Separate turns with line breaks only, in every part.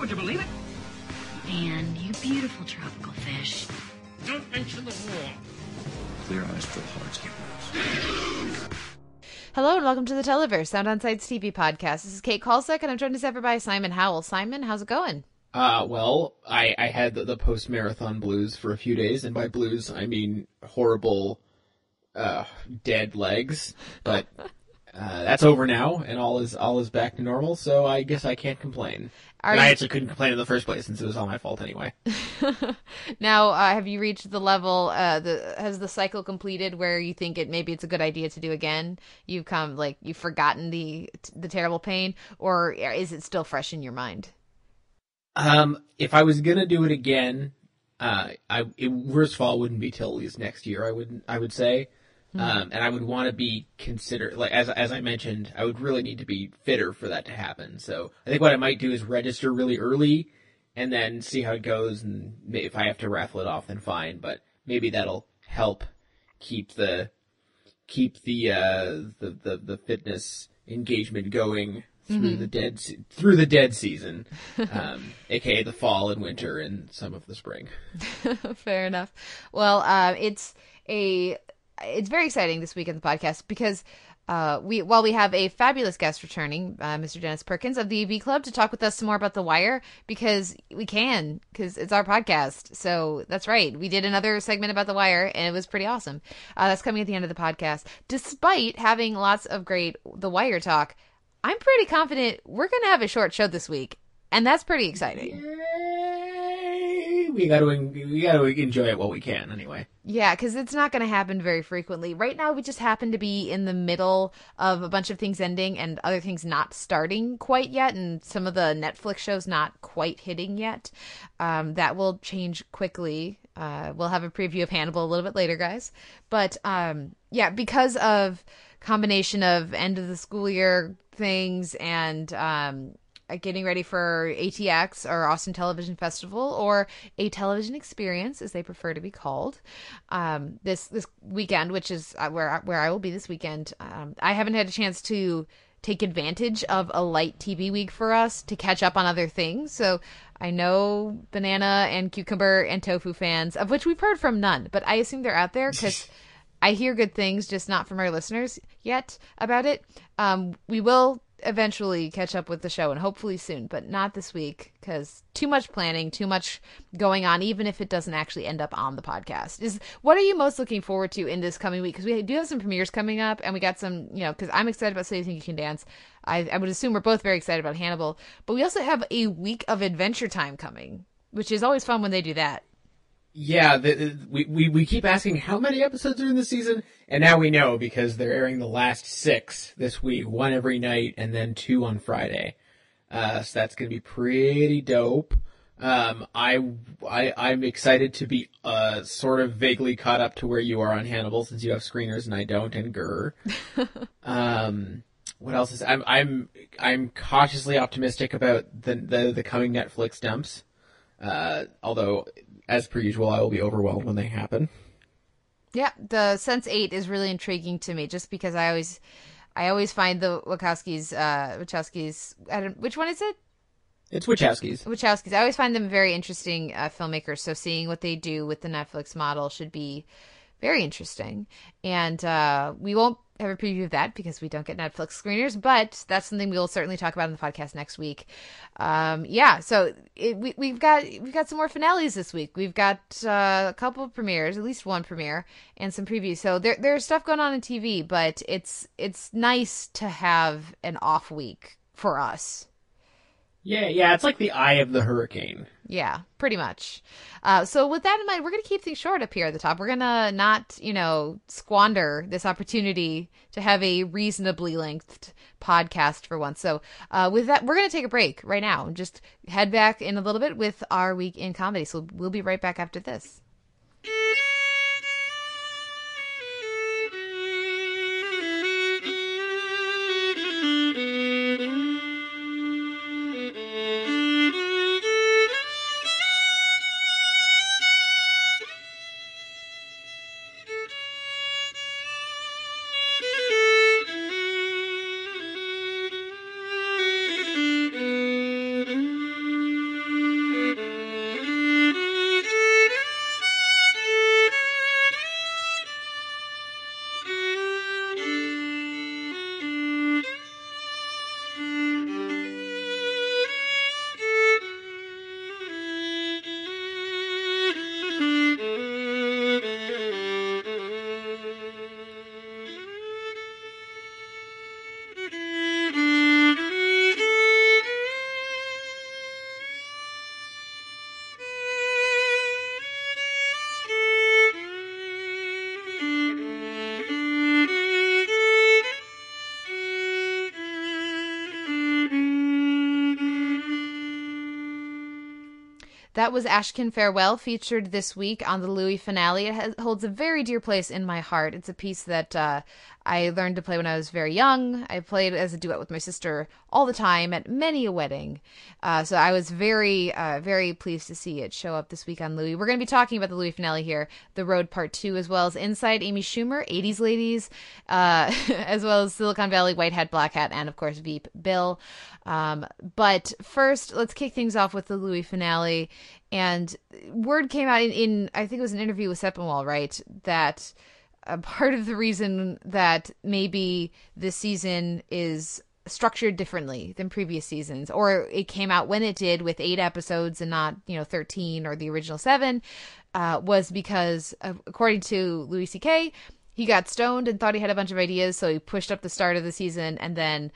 Would you believe it?
And you beautiful tropical fish.
Don't mention the war.
Clear eyes, full hearts, get lost.
Hello and welcome to the Televerse, Sound on Sight's TV podcast. This is Kate Kulzick and I'm joined as ever by Simon Howell. Simon, how's it going?
Uh, well, I, I had the, the post marathon blues for a few days, and by blues I mean horrible, uh, dead legs. But uh, that's over now, and all is all is back to normal. So I guess I can't complain.
Are
and I actually couldn't complain in the first place since it was all my fault anyway.
now, uh, have you reached the level? Uh, the has the cycle completed where you think it maybe it's a good idea to do again? You've come like you've forgotten the the terrible pain, or is it still fresh in your mind?
Um, if I was gonna do it again, uh, I it, worst of all wouldn't be till at least next year. I would I would say, um, and I would want to be considered like as as I mentioned, I would really need to be fitter for that to happen. So I think what I might do is register really early, and then see how it goes, and if I have to raffle it off, then fine. But maybe that'll help keep the keep the uh, the, the the fitness engagement going through the dead se- through the dead season, um, aka the fall and winter and some of the spring.
Fair enough. Well, uh, it's a it's very exciting this week in the podcast because uh, we while we have a fabulous guest returning, uh, Mr. Dennis Perkins of the AV Club to talk with us some more about The Wire because we can because it's our podcast. So that's right. We did another segment about The Wire and it was pretty awesome. Uh, that's coming at the end of the podcast. Despite having lots of great The Wire talk, I'm pretty confident we're going to have a short show this week, and that's pretty exciting.
Yay! We got to we got to enjoy it while we can anyway.
Yeah, because it's not going to happen very frequently. Right now, we just happen to be in the middle of a bunch of things ending and other things not starting quite yet, and some of the Netflix shows not quite hitting yet. Um, that will change quickly. Uh, we'll have a preview of Hannibal a little bit later, guys. But um, yeah, because of combination of end of the school year things and um, getting ready for ATX or Austin Television Festival or a television experience, as they prefer to be called. Um, this this weekend, which is uh, where where I will be this weekend, um, I haven't had a chance to take advantage of a light TV week for us to catch up on other things. So I know banana and cucumber and tofu fans, of which we've heard from none, but I assume they're out there because. I hear good things, just not from our listeners yet about it. Um, we will eventually catch up with the show and hopefully soon, but not this week because too much planning, too much going on, even if it doesn't actually end up on the podcast. Is what are you most looking forward to in this coming week? Because we do have some premieres coming up, and we got some, you know, because I'm excited about So You Think You Can Dance. I, I would assume we're both very excited about Hannibal, but we also have a week of Adventure Time coming, which is always fun when they do that.
Yeah, the, the- we, we we keep asking how many episodes are in the season, and now we know because they're airing the last six this week, one every night, and then two on Friday. Uh, so that's gonna be pretty dope. Um, I I I'm excited to be uh sort of vaguely caught up to where you are on Hannibal since you have screeners and I don't, and Gurr. um, what else is I'm I'm I'm cautiously optimistic about the the, the coming Netflix dumps. Uh, although, as per usual, I will be overwhelmed when they happen.
Yeah, the Sense8 is really intriguing to me, just because I always, I always find the Wachowskis, uh, Wachowskis. I don't, which one is it?
It's Wachowskis.
Wachowskis. I always find them very interesting uh, filmmakers. So seeing what they do with the Netflix model should be very interesting. And uh, we won't have a preview of that because we don't get Netflix screeners, but that's something we'll certainly talk about in the podcast next week. Um, yeah, so it, we, we've got we've got some more finales this week. We've got uh, a couple of premieres, at least one premiere, and some previews. So there there's stuff going on in TV, but it's it's nice to have an off week for us.
Yeah, yeah, it's like the eye of the hurricane.
Yeah, pretty much. Uh, so with that in mind, we're going to keep things short up here at the top. We're going to not, you know, squander this opportunity to have a reasonably lengthed podcast for once. So uh, with that, we're going to take a break right now and just head back in a little bit with our week in comedy. So we'll be right back after this. That was Ashokan Farewell, featured this week on the Louis finale. It has, holds a very dear place in my heart. It's a piece that uh, I learned to play when I was very young. I played as a duet with my sister all the time at many a wedding. Uh, so I was very, uh, very pleased to see it show up this week on Louis. We're going to be talking about the Louis finale here, The Road Part 2, as well as Inside Amy Schumer, 80s Ladies, uh, as well as Silicon Valley, White Hat, Black Hat, and of course Veep Bill. Um, but first, let's kick things off with the Louis finale. And word came out in, in I think it was an interview with Sepinwall, right? That a part of the reason that maybe this season is structured differently than previous seasons, or it came out when it did with eight episodes and not, you know, 13 or the original seven, uh, was because, according to Louis C.K., he got stoned and thought he had a bunch of ideas, so he pushed up the start of the season and then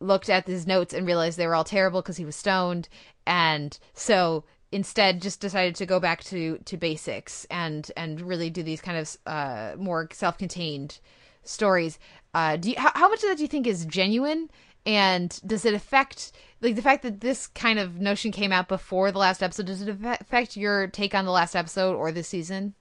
looked at his notes and realized they were all terrible because he was stoned. And so instead just decided to go back to to basics and and really do these kind of uh more self-contained stories. Uh do you how, how much of that do you think is genuine? And does it affect like the fact that this kind of notion came out before the last episode does it affect your take on the last episode or this season?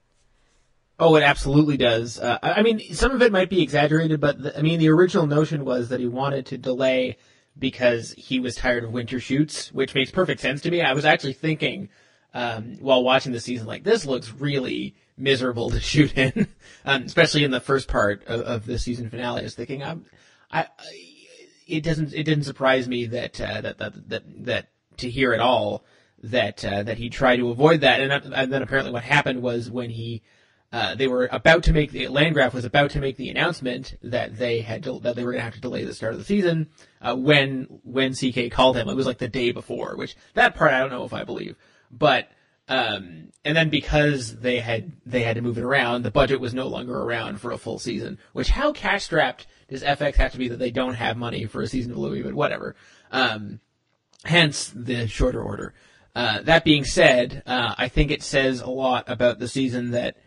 Oh, it absolutely does. Uh, I mean, some of it might be exaggerated, but the, I mean, the original notion was that he wanted to delay because he was tired of winter shoots, which makes perfect sense to me. I was actually thinking um, while watching the season, like this looks really miserable to shoot in, um, especially in the first part of, of the season finale. I was thinking, um, I, it doesn't it didn't surprise me that uh, that, that that that to hear at all that uh, that he tried to avoid that, and, and then apparently what happened was when he uh, they were about to make the Landgraf was about to make the announcement that they had to, that they were going to have to delay the start of the season uh, when when CK called him. It was like the day before, which that part I don't know if I believe, but um, and then because they had they had to move it around, the budget was no longer around for a full season. Which how cash strapped does FX have to be that they don't have money for a season of Louis? But whatever. Um, hence the shorter order. Uh, that being said, uh, I think it says a lot about the season that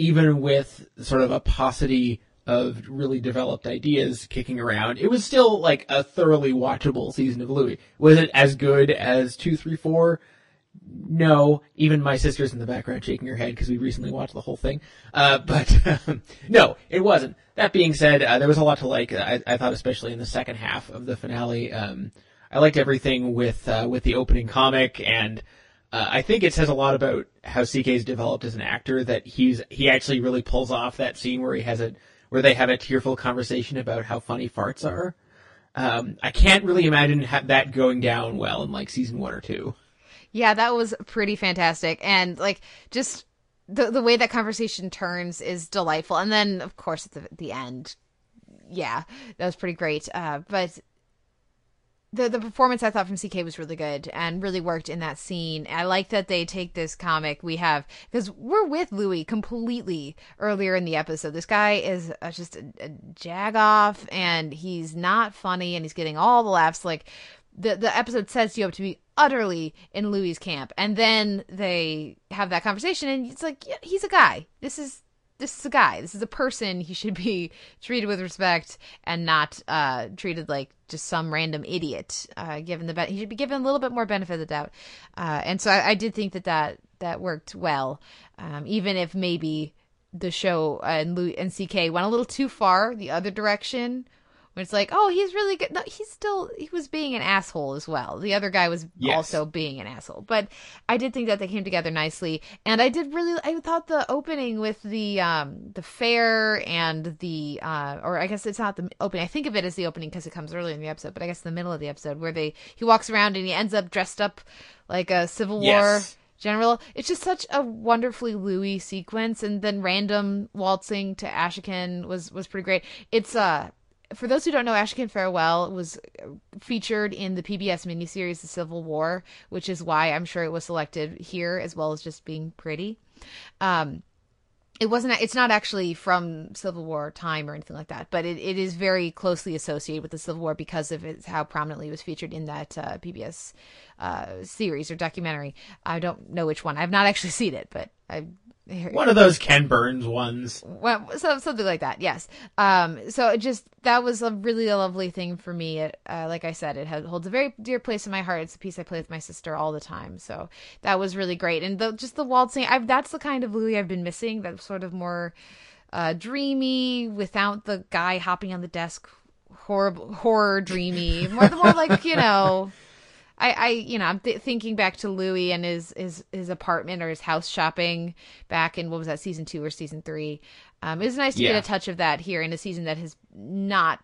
even with sort of a paucity of really developed ideas kicking around, it was still like a thoroughly watchable season of Louis. Was it as good as two, three, four? No, even my sister's in the background shaking her head because we recently watched the whole thing. Uh, but um, no, it wasn't. That being said, uh, there was a lot to like. I, I, thought, especially in the second half of the finale, um, I liked everything with uh, with the opening comic and uh, I think it says a lot about how CK's developed as an actor that he's he actually really pulls off that scene where he has a where they have a tearful conversation about how funny farts are. Um, I can't really imagine ha- that going down well in like season one or two.
Yeah, that was pretty fantastic, and like just the the way that conversation turns is delightful. And then, of course, at the the end, yeah, that was pretty great. Uh, but the the performance I thought from CK was really good and really worked in that scene. I like that they take this comic we have because we're with Louis completely earlier in the episode. This guy is uh, just a, a jag off and he's not funny and he's getting all the laughs. Like the the episode sets you up to be utterly in Louis's camp, and then they have that conversation, and it's like, yeah, he's a guy. This is this is a guy. This is a person. He should be treated with respect and not uh, treated like just some random idiot. Uh, given the be- he should be given a little bit more benefit of the doubt. Uh, and so I, I, did think that that that worked well, um, even if maybe the show and Louis and CK went a little too far the other direction when it's like, oh, he's really good. No, he's still he was being an asshole as well. The other guy was
Yes.
also being an asshole. But I did think that they came together nicely, and I did really. I thought the opening with the um the fair and the uh or I guess it's not the opening. I think of it as the opening because it comes early in the episode, but I guess the middle of the episode where they he walks around and he ends up dressed up like a Civil War
Yes.
general. It's just such a wonderfully Louis sequence, and then random waltzing to Ashokan was was pretty great. It's uh for those who don't know, Ashokan Farewell was featured in the PBS miniseries The Civil War, which is why I'm sure it was selected here as well as just being pretty. Um, it wasn't it's not actually from civil war time or anything like that but it, it is very closely associated with the civil war because of its how prominently it was featured in that uh, pbs uh, series or documentary i don't know which one i've not actually seen it but i
One of those Ken Burns ones.
well, so something like that. Yes. Um. So it just that was a really a lovely thing for me. It, uh, like I said, it had, holds a very dear place in my heart. It's a piece I play with my sister all the time. So that was really great. And the just the waltzing. I've that's the kind of Louis I've been missing. That sort of more uh, dreamy without the guy hopping on the desk. Horrible, horror dreamy. More, more like you know. I, I, you know, I'm th- thinking back to Louis and his his his apartment or his house shopping back in what was that season two or season three. Um, it was nice to
Yeah.
get a touch of that here in a season that has not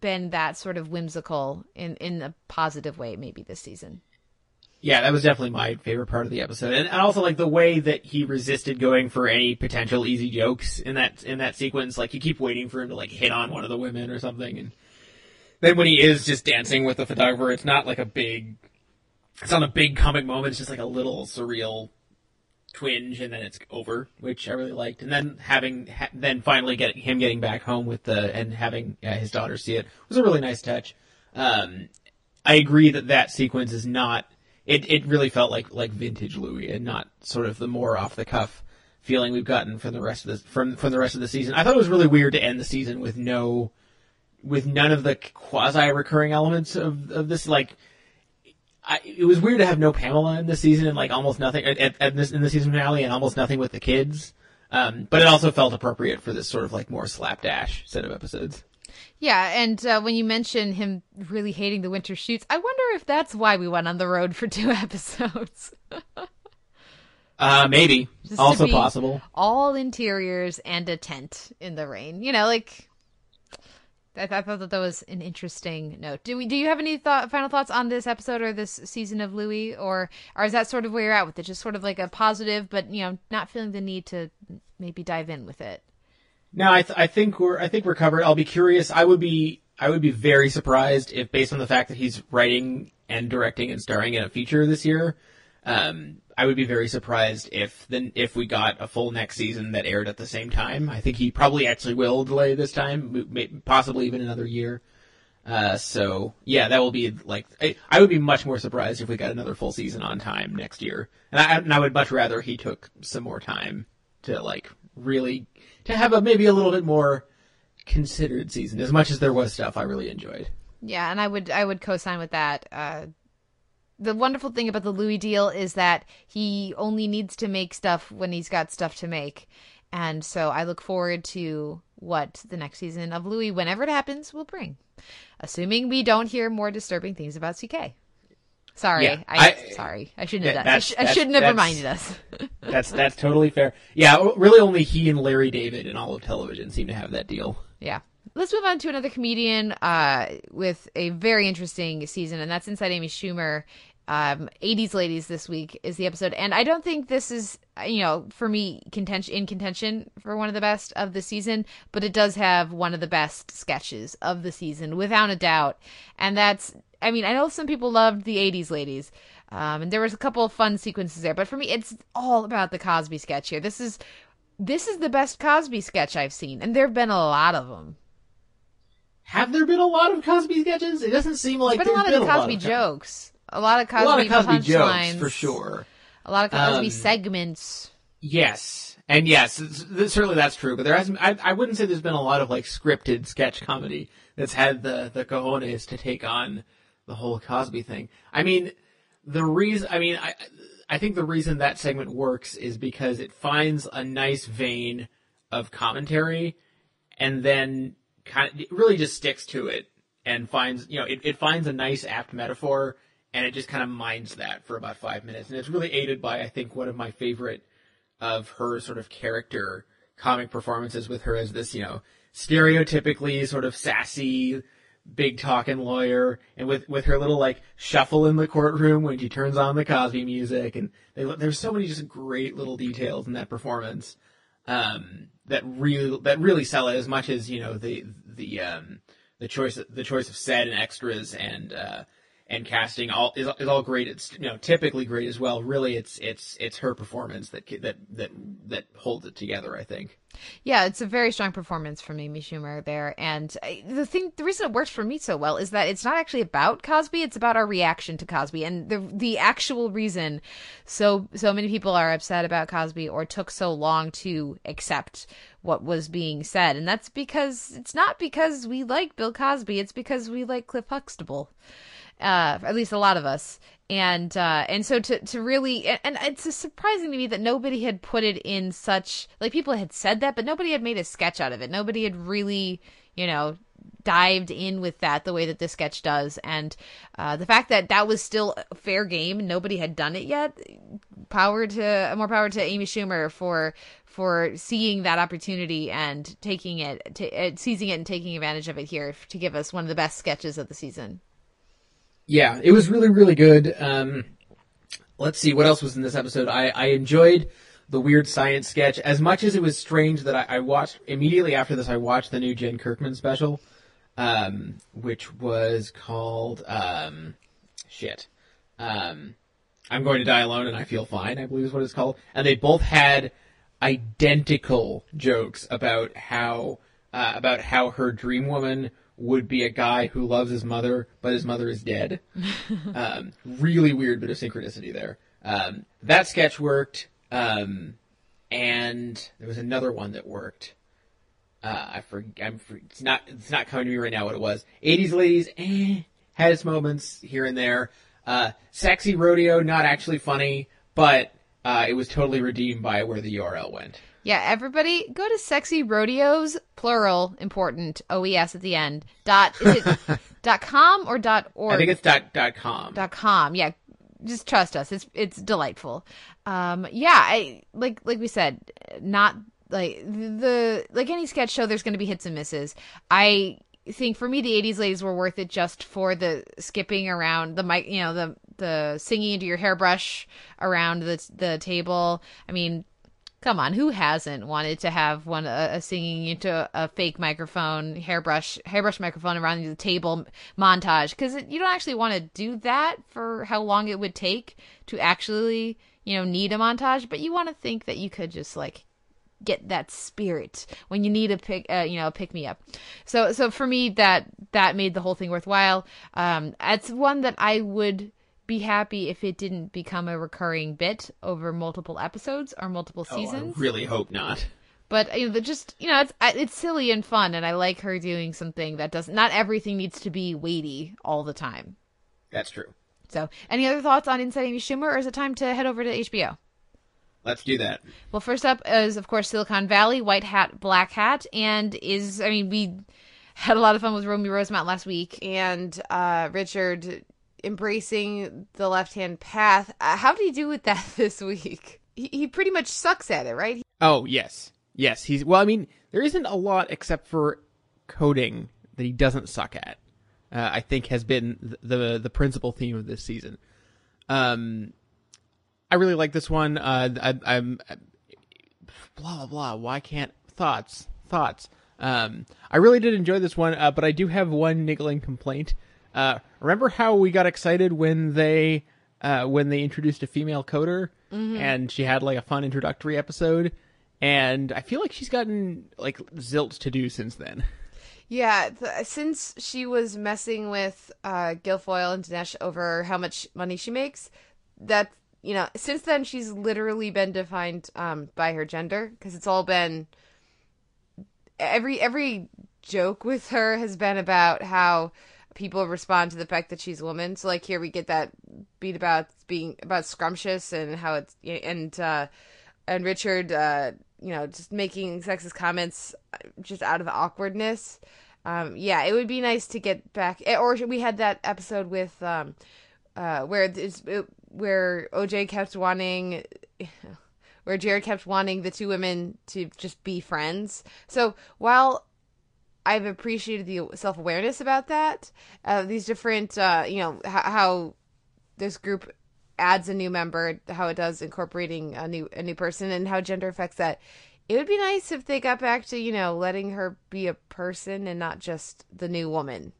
been that sort of whimsical in in a positive way. Maybe this season.
Yeah, that was definitely my favorite part of the episode, and, and also like the way that he resisted going for any potential easy jokes in that in that sequence. Like you keep waiting for him to like hit on one of the women or something, and then when he is just dancing with the photographer, it's not like a big, it's not a big comic moment. It's just like a little surreal twinge, and then it's over, which I really liked. And then having ha- then finally getting him getting back home with the and having uh, his daughter see it was a really nice touch. Um, I agree that that sequence is not. It it really felt like like vintage Louis and not sort of the more off the cuff feeling we've gotten from the rest of the from from the rest of the season. I thought it was really weird to end the season with no with none of the quasi recurring elements of of this like. I, it was weird to have no Pamela in this season and like almost nothing at, at, this in the season finale and almost nothing with the kids. Um, but it also felt appropriate for this sort of like more slapdash set of episodes.
Yeah, and uh, when you mention him really hating the winter shoots, I wonder if that's why we went on the road for two episodes.
Uh, maybe
Just
also possible.
All interiors and a tent in the rain. You know, like I, I thought that that was an interesting note. Do we? Do you have any thought, final thoughts on this episode or this season of Louis, or or is that sort of where you're at with it? Just sort of like a positive, but you know, not feeling the need to maybe dive in with it.
No, I, th- I think we're I think we're covered. I'll be curious. I would be I would be very surprised if, based on the fact that he's writing and directing and starring in a feature this year, um, I would be very surprised if then if we got a full next season that aired at the same time. I think he probably actually will delay this time, possibly even another year. Uh, so yeah, that will be like I, I would be much more surprised if we got another full season on time next year, and I, and I would much rather he took some more time to like really to have a maybe a little bit more considered season. As much as there was stuff I really enjoyed.
Yeah, and I would I would co-sign with that. Uh, the wonderful thing about the Louis deal is that he only needs to make stuff when he's got stuff to make, and so I look forward to what the next season of Louis, whenever it happens, will bring. Assuming we don't hear more disturbing things about CK. Sorry,
Yeah,
I,
I-
sorry, I shouldn't
Yeah,
have done. I, sh- I shouldn't have reminded us.
That's that's totally fair. Yeah, really only he and Larry David in all of television seem to have that deal.
Yeah. Let's move on to another comedian uh, with a very interesting season, and that's Inside Amy Schumer. Um, 80s Ladies this week is the episode, and I don't think this is, you know, for me, contention in contention for one of the best of the season, but it does have one of the best sketches of the season, without a doubt. And that's, I mean, I know some people loved the 80s Ladies, um, and there was a couple of fun sequences there, but for me, it's all about the Cosby sketch here. This is this is the best Cosby sketch I've seen, and there have been a lot of them.
Have there been a lot of Cosby sketches? It doesn't seem like
There's been a lot of
been
Cosby jokes. A lot of Cosby,
a lot of Cosby jokes
punchlines.
for sure.
A lot of Cosby
Um,
segments.
Yes, and yes, certainly that's true. But there hasn't. I, I wouldn't say there's been a lot of like scripted sketch comedy that's had the the cojones to take on the whole Cosby thing. I mean, the reason. I mean, I I think the reason that segment works is because it finds a nice vein of commentary, and then kind of it really just sticks to it and finds you know it, it finds a nice apt metaphor and it just kind of mines that for about five minutes. And it's really aided by I think one of my favorite of her sort of character comic performances with her as this, you know, stereotypically sort of sassy, big talking lawyer, and with with her little like shuffle in the courtroom when she turns on the Cosby music, and they, there's so many just great little details in that performance um, that really that really sell it as much as you know the the um, the choice the choice of set and extras and uh, and casting all is, is all great. It's you know typically great as well. Really, it's it's it's her performance that that that that holds it together. I think.
Yeah, it's a very strong performance from Amy Schumer there, and uh, the thing, the reason it works for me so well is that it's not actually about Cosby; it's about our reaction to Cosby, and the the actual reason so so many people are upset about Cosby or took so long to accept what was being said, and that's because it's not because we like Bill Cosby; it's because we like Cliff Huxtable uh, at least a lot of us. And uh, and so to to really and, it's surprising to me that nobody had put it in such like people had said that, but nobody had made a sketch out of it. Nobody had really you know dived in with that the way that this sketch does and uh, the fact that that was still fair game nobody had done it yet power to more power to amy schumer for for seeing that opportunity and taking it to, uh, seizing it and taking advantage of it here to give us one of the best sketches of the season
Yeah, it was really, really good. Um, let's see what else was in this episode. I, I enjoyed the weird science sketch as much as it was strange that I, I watched immediately after this. I watched the new Jen Kirkman special, um, which was called um, shit. Um, I'm going to die alone and I feel fine. I believe is what it's called. And they both had identical jokes about how uh, about how her dream woman would be a guy who loves his mother, but his mother is dead. um, really weird bit of synchronicity there. Um, that sketch worked, um, and there was another one that worked. Uh, I forget. I'm for, it's not. It's not coming to me right now. What it was. 80s ladies. Eh, had its moments here and there. Uh, sexy rodeo. Not actually funny, but uh, it was totally redeemed by where the URL went.
Yeah, everybody go to sexy rodeos, plural, important, OES at the end. Dot is it dot com or dot org?
I think it's dot dot com.
dot com. Yeah. Just trust us. It's it's delightful. Um yeah, I like like we said, not like the like any sketch show there's going to be hits and misses. I think for me the 80s ladies were worth it just for the skipping around the mic, you know, the the singing into your hairbrush around the the table. I mean, Come on, who hasn't wanted to have one a, singing into a, a fake microphone, hairbrush, hairbrush microphone around the table montage? Because you don't actually want to do that for how long it would take to actually, you know, need a montage. But you want to think that you could just like get that spirit when you need a pick, uh, you know, pick me up. So, so for me, that that made the whole thing worthwhile. Um, it's one that I would be happy if it didn't become a recurring bit over multiple episodes or multiple seasons.
Oh, I really hope not.
But you know, just you know, it's it's silly and fun, and I like her doing something that doesn't. Not everything needs to be weighty all the time.
That's true.
So, any other thoughts on Inside Amy Schumer, or is it time to head over to HBO?
Let's do that.
Well, first up is of course Silicon Valley, White Hat, Black Hat, and is I mean we had a lot of fun with Romy Rosemount last week, and uh, Richard embracing the left hand path. Uh, how did he do with that this week? He, he pretty much sucks at it, right?
Oh yes, yes. He's well. I mean, there isn't a lot except for coding that he doesn't suck at. Uh, I think has been the, the the principal theme of this season. Um, I really like this one. Uh, I, I'm blah blah blah. Why can't thoughts thoughts? Um, I really did enjoy this one, uh, but I do have one niggling complaint. Uh, remember how we got excited when they uh, when they introduced a female coder? And she had like a fun introductory episode, and I feel like she's gotten like zilch to do since then.
Yeah, th- since she was messing with uh, Gilfoyle and Dinesh over how much money she makes, that you know, since then she's literally been defined um, by her gender. Because it's all been every every joke with her has been about how people respond to the fact that she's a woman. So like here we get that beat about being about scrumptious and how it's and uh and Richard uh you know just making sexist comments just out of awkwardness. Um yeah, it would be nice to get back eh, or we had that episode with um uh where it's it, where OJ kept wanting where Jared kept wanting the two women to just be friends. So while I've appreciated the self awareness about that, uh, these different, uh, you know, how, how this group adds a new member, how it does incorporating a new a new person, and how gender affects that. It would be nice if they got back to you know letting her be a person and not just the new woman.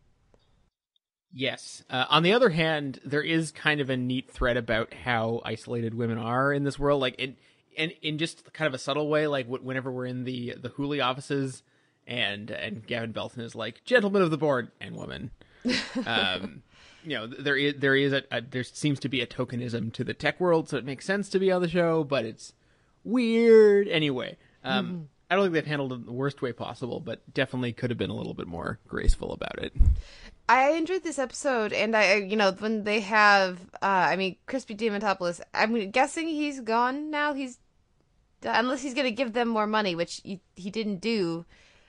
Yes. Uh, on the other hand, there is kind of a neat thread about how isolated women are in this world. Like in and in just kind of a subtle way, like whenever we're in the the Hooli offices, and and Gavin Belson is like gentleman of the board and woman. Um, you know, there is there is a, a, there seems to be a tokenism to the tech world, so it makes sense to be on the show, but it's weird anyway. Um, mm-hmm. I don't think they've handled it in the worst way possible, but definitely could have been a little bit more graceful about it.
I enjoyed this episode, and I, you know, when they have, uh, I mean, Chris Diamantopoulos. I'm guessing he's gone now. He's unless he's going to give them more money, which he, he didn't do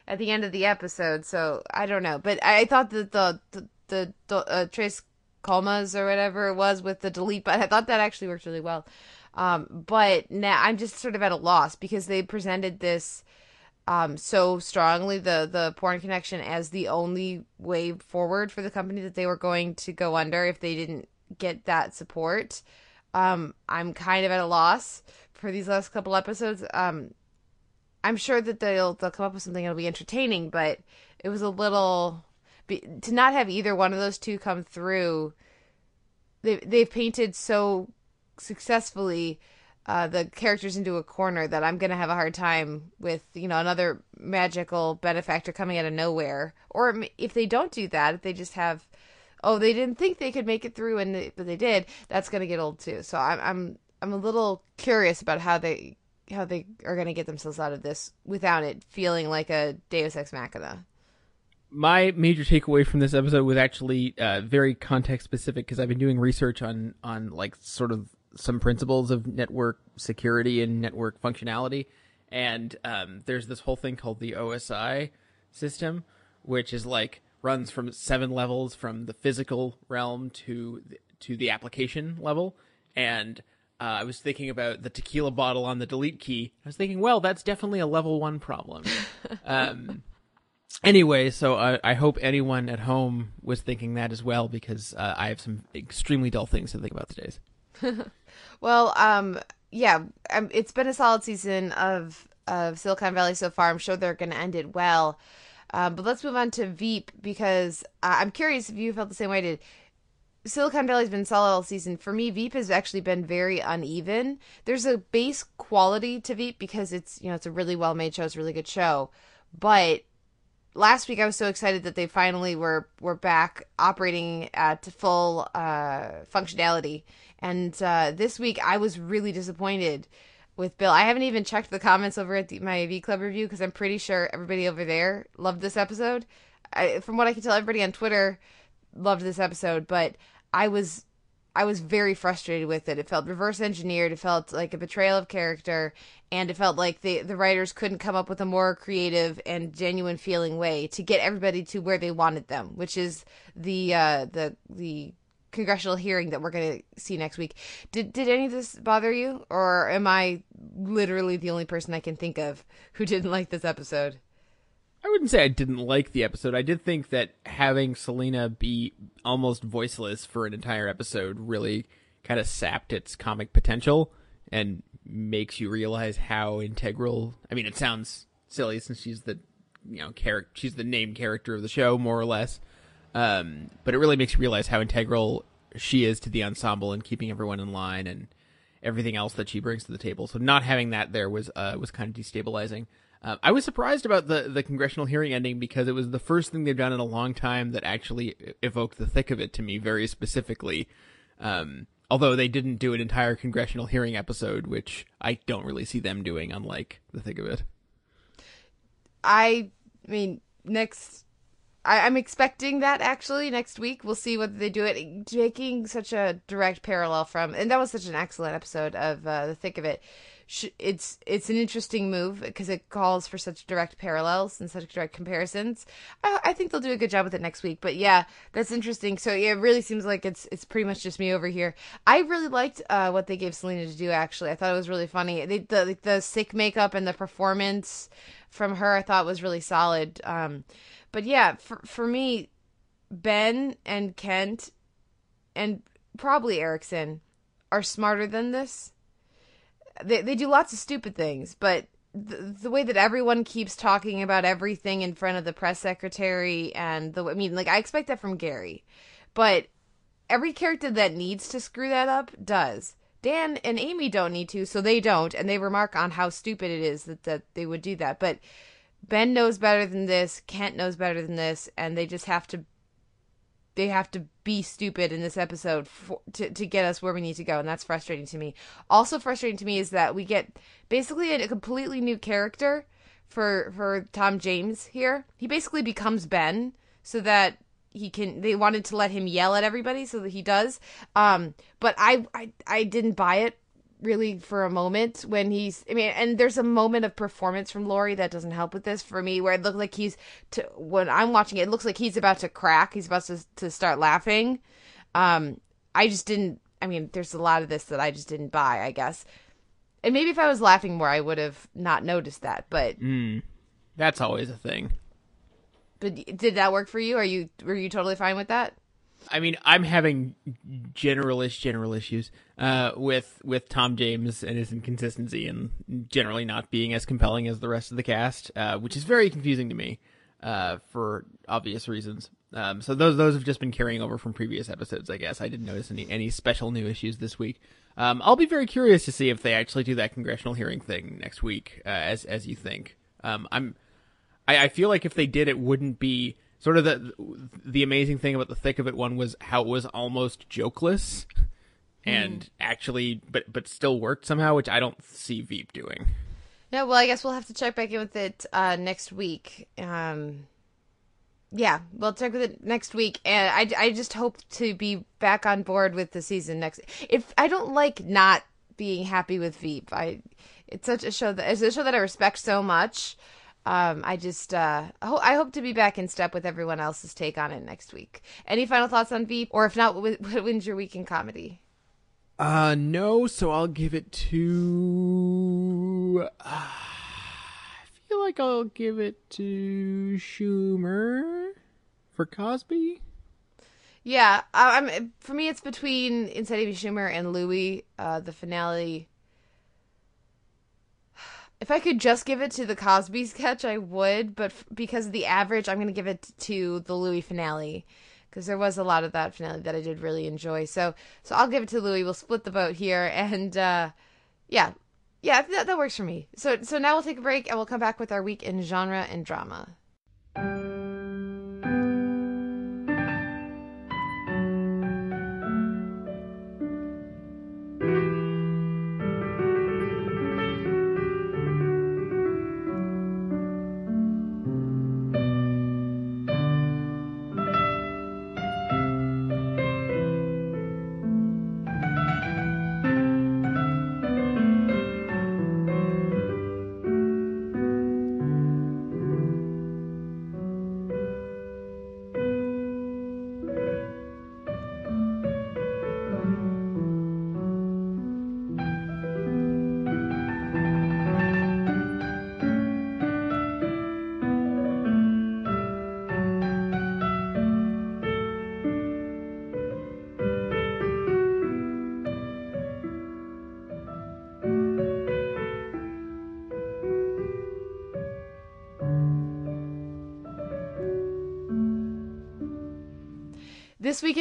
at the end of the episode. So I don't know, but I thought that the the the, the uh, Tres Commas or whatever it was with the delete button, I thought that actually worked really well. Um, but now I'm just sort of at a loss because they presented this um, so strongly the the porn connection as the only way forward for the company that they were going to go under if they didn't get that support. Um, I'm kind of at a loss for these last couple episodes. Um, I'm sure that they'll they'll come up with something that'll be entertaining, but it was a little to not have either one of those two come through. They they've painted so successfully uh, the characters into a corner that I'm gonna have a hard time with you know another magical benefactor coming out of nowhere. Or if they don't do that, if they just have oh they didn't think they could make it through and they, but they did, that's gonna get old too. So I'm I'm I'm a little curious about how they how they are going to get themselves out of this without it feeling like a Deus Ex Machina.
My major takeaway from this episode was actually uh, very context specific because I've been doing research on on like sort of some principles of network security and network functionality, and um, there's this whole thing called the OSI system, which is like runs from seven levels from the physical realm to the, to the application level, and uh, I was thinking about the tequila bottle on the delete key. I was thinking, well, that's definitely a level one problem. um, anyway, so I, I, hope anyone at home was thinking that as well because uh, I have some extremely dull things to think about days.
well, um, yeah, um, it's been a solid season of of Silicon Valley so far. I'm sure they're going to end it well. Um, but let's move on to Veep because uh, I'm curious if you felt the same way. Did Silicon Valley's been solid all season. For me, Veep has actually been very uneven. There's a base quality to Veep because it's you know it's a really well made show, it's a really good show. But last week I was so excited that they finally were were back operating at full uh, functionality, and uh, this week I was really disappointed with Bill. I haven't even checked the comments over at the, my V Club review because I'm pretty sure everybody over there loved this episode. I, from what I can tell, everybody on Twitter loved this episode, but I was I was very frustrated with it. It felt reverse engineered. It felt like a betrayal of character, and it felt like the the writers couldn't come up with a more creative and genuine feeling way to get everybody to where they wanted them, which is the uh, the the congressional hearing that we're going to see next week. Did did any of this bother you, or am I literally the only person I can think of who didn't like this episode?
I wouldn't say I didn't like the episode. I did think that having Selina be almost voiceless for an entire episode really kind of sapped its comic potential and makes you realize how integral. I mean, it sounds silly since she's the you know character, she's the name character of the show more or less. Um, but it really makes you realize how integral she is to the ensemble and keeping everyone in line and everything else that she brings to the table. So not having that there was uh, was kind of destabilizing. Uh, I was surprised about the the congressional hearing ending because it was the first thing they've done in a long time that actually evoked the thick of it to me very specifically. Um, although they didn't do an entire congressional hearing episode, which I don't really see them doing, unlike the thick of it.
I mean, next, I, I'm expecting that actually next week. We'll see whether they do it. Taking such a direct parallel from, and that was such an excellent episode of uh, the thick of it. Sh- It's it's an interesting move because it calls for such direct parallels and such direct comparisons. I, I think they'll do a good job with it next week. But yeah, that's interesting. So yeah, it really seems like it's it's pretty much just me over here. I really liked uh, what they gave Selina to do. Actually, I thought it was really funny. They, the the sick makeup and the performance from her I thought was really solid. Um, but yeah, for for me, Ben and Kent and probably Ericsson are smarter than this. They they do lots of stupid things, but the, the way that everyone keeps talking about everything in front of the press secretary and the I mean like I expect that from Gary. But every character that needs to screw that up does. Dan and Amy don't need to, so they don't, and they remark on how stupid it is that, that they would do that. But Ben knows better than this, Kent knows better than this, and they just have to they have to be stupid in this episode for, to to get us where we need to go, and that's frustrating to me. Also frustrating to me is that we get basically a, a completely new character for for Tom James here. He basically becomes Ben so that he can they wanted to let him yell at everybody so that he does um but I, I i didn't buy it really for a moment when he's i mean and there's a moment of performance from Laurie that doesn't help with this for me where it looks like he's to when i'm watching it, it looks like he's about to crack. He's about to, to start laughing. Um i just didn't i mean there's a lot of this that i just didn't buy i guess. And maybe if i was laughing more i would have not noticed that but
Mm, that's always a thing.
but did that work for you? Are you were you totally fine with that
I mean, I'm having generalish general issues uh, with with Tom James and his inconsistency and generally not being as compelling as the rest of the cast, uh, which is very confusing to me uh, for obvious reasons. Um, so those those have just been carrying over from previous episodes, I guess. I didn't notice any any special new issues this week. Um, I'll be very curious to see if they actually do that congressional hearing thing next week, uh, as as you think. Um, I'm I, I feel like if they did, it wouldn't be sort of the the amazing thing about the thick of it one was how it was almost jokeless and actually but but still worked somehow which i don't see veep doing
Yeah, well, I guess we'll have to check back in with it uh, next week. Um, yeah, we'll check with it next week, and I, I just hope to be back on board with the season next. If I don't like not being happy with Veep, I it's such a show that it's a show that I respect so much. Um, I just uh, I, ho- I hope to be back in step with everyone else's take on it next week. Any final thoughts on Veep, or if not, what, what wins your week in comedy?
uh no so i'll give it to uh, i feel like i'll give it to schumer for cosby
Yeah, I'm. For me, it's between Inside Amy Schumer and Louis. Uh, the finale. If I could just give it to the Cosby sketch, I would. But f- because of the average, I'm going to give it to the Louis finale because there was a lot of that finale that I did really enjoy. So, so I'll give it to Louis. We'll split the vote here, and uh, yeah, yeah, that, that works for me. So, so now we'll take a break and we'll come back with our week in genre and drama.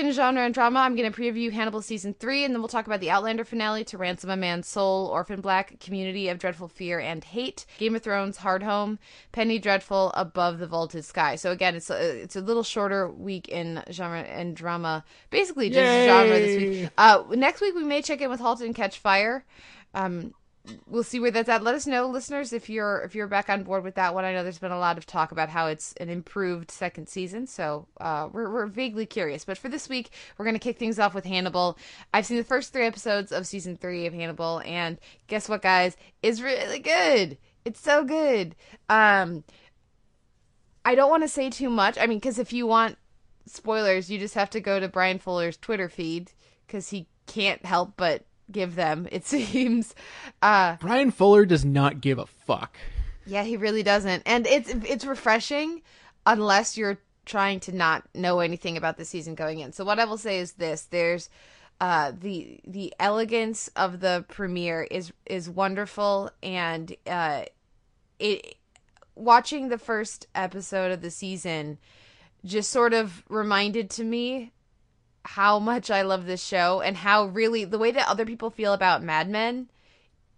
In genre and drama, I'm going to preview Hannibal season three, and then we'll talk about the Outlander finale to Ransom a Man's Soul, Orphan Black, Community of Dreadful Fear and Hate, Game of Thrones, Hardhome, Penny Dreadful, Above the Vaulted Sky. So again, it's a, it's a little shorter week in genre and drama, basically just
Yay!
genre this week. Uh, next week we may check in with Halt and Catch Fire. Um, we'll see where that's at. Let us know, listeners, if you're if you're back on board with that one. I know there's been a lot of talk about how it's an improved second season, so uh, we're we're vaguely curious. But for this week, we're gonna kick things off with Hannibal. I've seen the first three episodes of season three of Hannibal, and guess what, guys? It's really good. It's so good. Um, I don't want to say too much. I mean, because if you want spoilers, you just have to go to Bryan Fuller's Twitter feed because he can't help but give them. It seems. Uh,
Bryan Fuller does not give a fuck.
yeah, he really doesn't, and it's it's refreshing, unless you're trying to not know anything about the season going in. So what I will say is this: there's uh, the the elegance of the premiere is is wonderful, and uh, it watching the first episode of the season just sort of reminded to me how much I love this show and how really the way that other people feel about Mad Men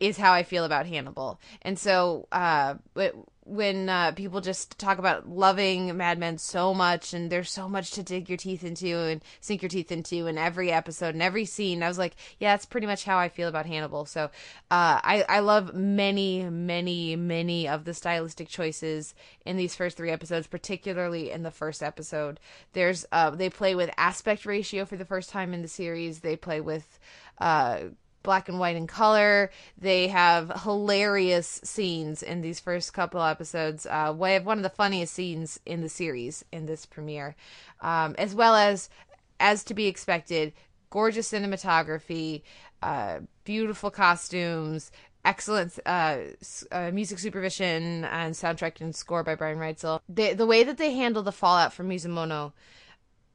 is how I feel about Hannibal. And so uh when uh, people just talk about loving Mad Men so much and there's so much to dig your teeth into and sink your teeth into in every episode and every scene, I was like, yeah, that's pretty much how I feel about Hannibal. So uh, I, I love many, many, many of the stylistic choices in these first three episodes, particularly in the first episode. There's uh, they play with aspect ratio for the first time in the series. They play with uh, black and white and color. They have hilarious scenes in these first couple episodes. Uh, we have one of the funniest scenes in the series in this premiere, um, as well as, as to be expected, gorgeous cinematography, uh, beautiful costumes. Excellent uh, uh, music supervision and soundtrack and score by Brian Reitzell. The the way that they handle the fallout from Mizumono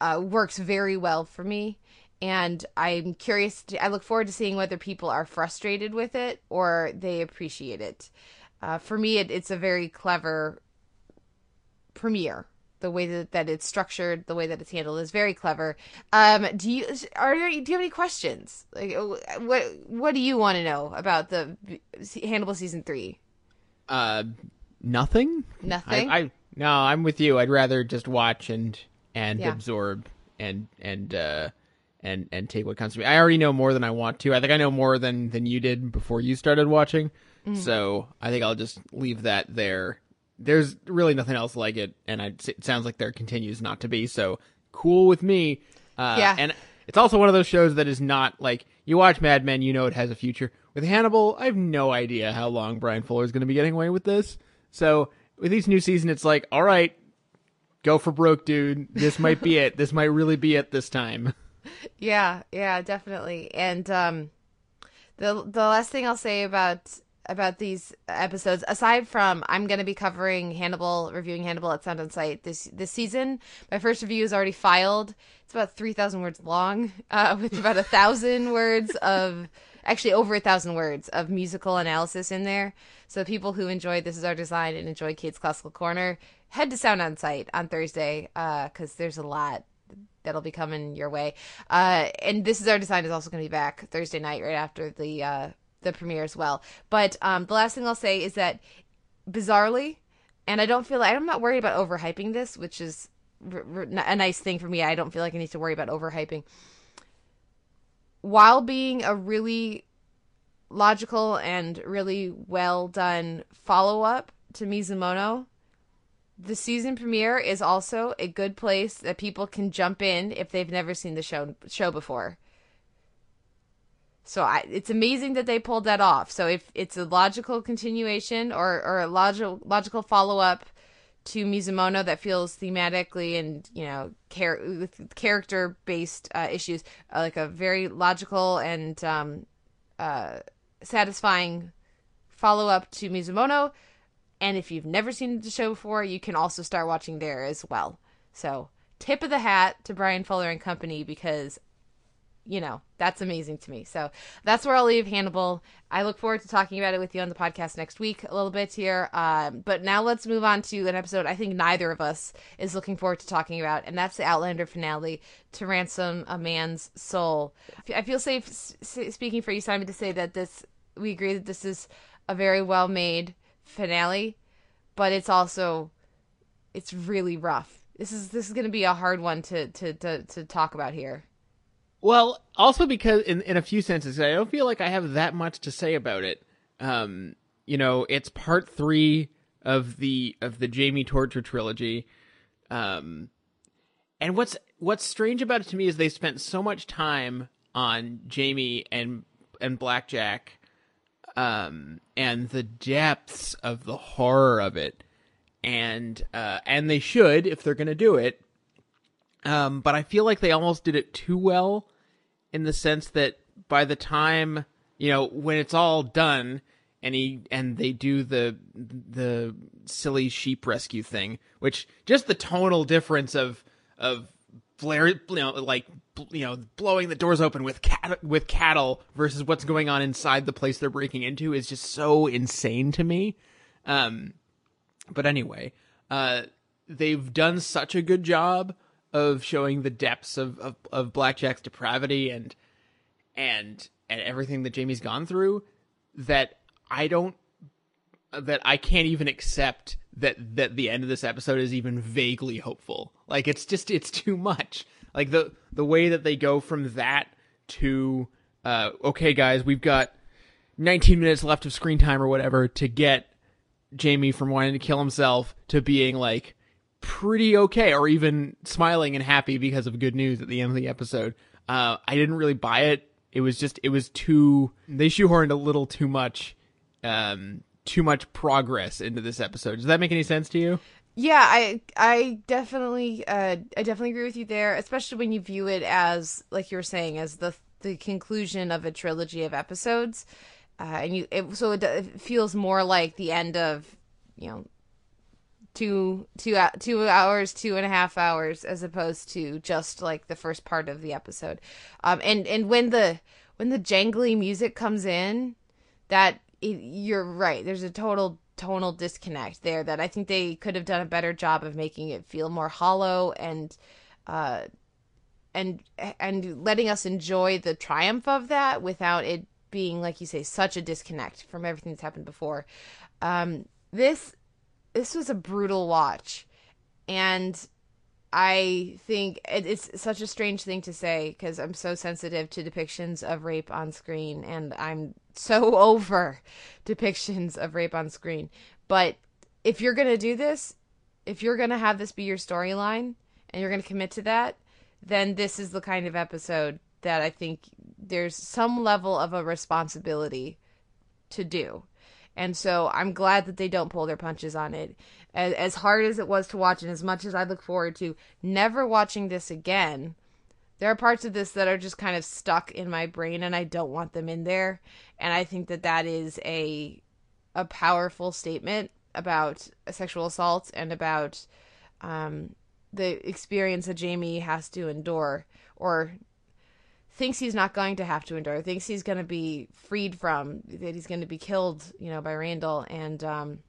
uh, works very well for me. And I'm curious. To, I look forward to seeing whether people are frustrated with it or they appreciate it. Uh, for me, it, it's a very clever premiere. The way that, that it's structured, the way that it's handled is very clever. Um, do you are there, do you have any questions? Like, uh, what what do you want to know about the Hannibal season three?
Uh, nothing.
Nothing?
I, I no, I'm with you. I'd rather just watch and and
Yeah.
absorb and and uh and and take what comes to me. I already know more than I want to. I think I know more than than you did before you started watching.
Mm.
So I think I'll just leave that there. There's really nothing else like it, and I, it sounds like there continues not to be. So cool with me. Uh,
Yeah.
And it's also one of those shows that is not like you watch Mad Men, you know it has a future. With Hannibal, I have no idea how long Bryan Fuller is going to be getting away with this. So with each new season, it's like, all right, go for broke, dude. This might be it. This might really be it this time.
Yeah, yeah, definitely. And um the the last thing I'll say about about these episodes, aside from I'm going to be covering Hannibal, reviewing Hannibal at Sound on Sight this this season. My first review is already filed. It's about three thousand words long, uh, with about a thousand words of actually over a thousand words of musical analysis in there. So people who enjoyed This Is Our Design and enjoy Kate's Classical Corner, head to Sound on Sight on Thursday because there's a lot that'll be coming your way. Uh, and this is our design is also going to be back Thursday night right after the uh, the premiere as well. But um, the last thing I'll say is that bizarrely, and I don't feel like I'm not worried about overhyping this, which is r- r- a nice thing for me. I don't feel like I need to worry about overhyping. While being a really logical and really well done follow up to Mizumono, the season premiere is also a good place that people can jump in if they've never seen the show show before. So I, it's amazing that they pulled that off. So if it's a logical continuation or or a logical logical follow up to Mizumono that feels thematically and you know char- character based uh, issues uh, like a very logical and um, uh, satisfying follow up to Mizumono. And if you've never seen the show before, you can also start watching there as well. So, tip of the hat to Bryan Fuller and company because you know, that's amazing to me. So that's where I'll leave Hannibal. I look forward to talking about it with you on the podcast next week a little bit here. Um, but now let's move on to an episode I think neither of us is looking forward to talking about, and that's the Outlander finale to ransom a man's soul. I feel safe speaking for you, Simon, to say that this we agree that this is a very well made finale, but it's also it's really rough. This is this is going to be a hard one to, to to to talk about here.
Well, also because in in a few senses, I don't feel like I have that much to say about it. Um, you know, it's part three of the of the Jamie torture trilogy. Um, and what's what's strange about it to me is they spent so much time on Jamie and and Blackjack, um, and the depths of the horror of it, and uh, and they should if they're gonna do it. Um, but I feel like they almost did it too well in the sense that by the time you know when it's all done and he and they do the the silly sheep rescue thing which just the tonal difference of of Blair you know like you know blowing the doors open with cat with cattle versus what's going on inside the place they're breaking into is just so insane to me. Um but anyway uh they've done such a good job of showing the depths of, of, of Blackjack's depravity and and and everything that Jamie's gone through that I don't that I can't even accept that that the end of this episode is even vaguely hopeful. Like it's just it's too much. Like the the way that they go from that to uh okay guys, we've got 19 minutes left of screen time or whatever to get Jamie from wanting to kill himself to being like pretty okay or even smiling and happy because of good news at the end of the episode. Uh, I didn't really buy it. It was just, it was too, they shoehorned a little too much, um, too much progress into this episode. Does that make any sense to you?
Yeah, I I definitely uh I definitely agree with you there, especially when you view it as like you were saying as the the conclusion of a trilogy of episodes. Uh, and you it, so it, it feels more like the end of you know two two two hours two and a half hours as opposed to just like the first part of the episode um and and when the when the jangly music comes in that it, you're right. There's a total tonal disconnect there that i think they could have done a better job of making it feel more hollow and uh and and letting us enjoy the triumph of that without it being like you say such a disconnect from everything that's happened before. Um this this was a brutal watch. And i think it, it's such a strange thing to say because i'm so sensitive to depictions of rape on screen and i'm so over depictions of rape on screen but if you're going to do this if you're going to have this be your storyline and you're going to commit to that then this is the kind of episode that i think there's some level of a responsibility to do and so I'm glad that they don't pull their punches on it. As, hard as it was to watch, and as much as I look forward to never watching this again, there are parts of this that are just kind of stuck in my brain, and I don't want them in there. And I think that that is a a powerful statement about sexual assault and about um, the experience that Jamie has to endure, or thinks he's not going to have to endure, thinks he's going to be freed from, that he's going to be killed, you know, by Randall, and um,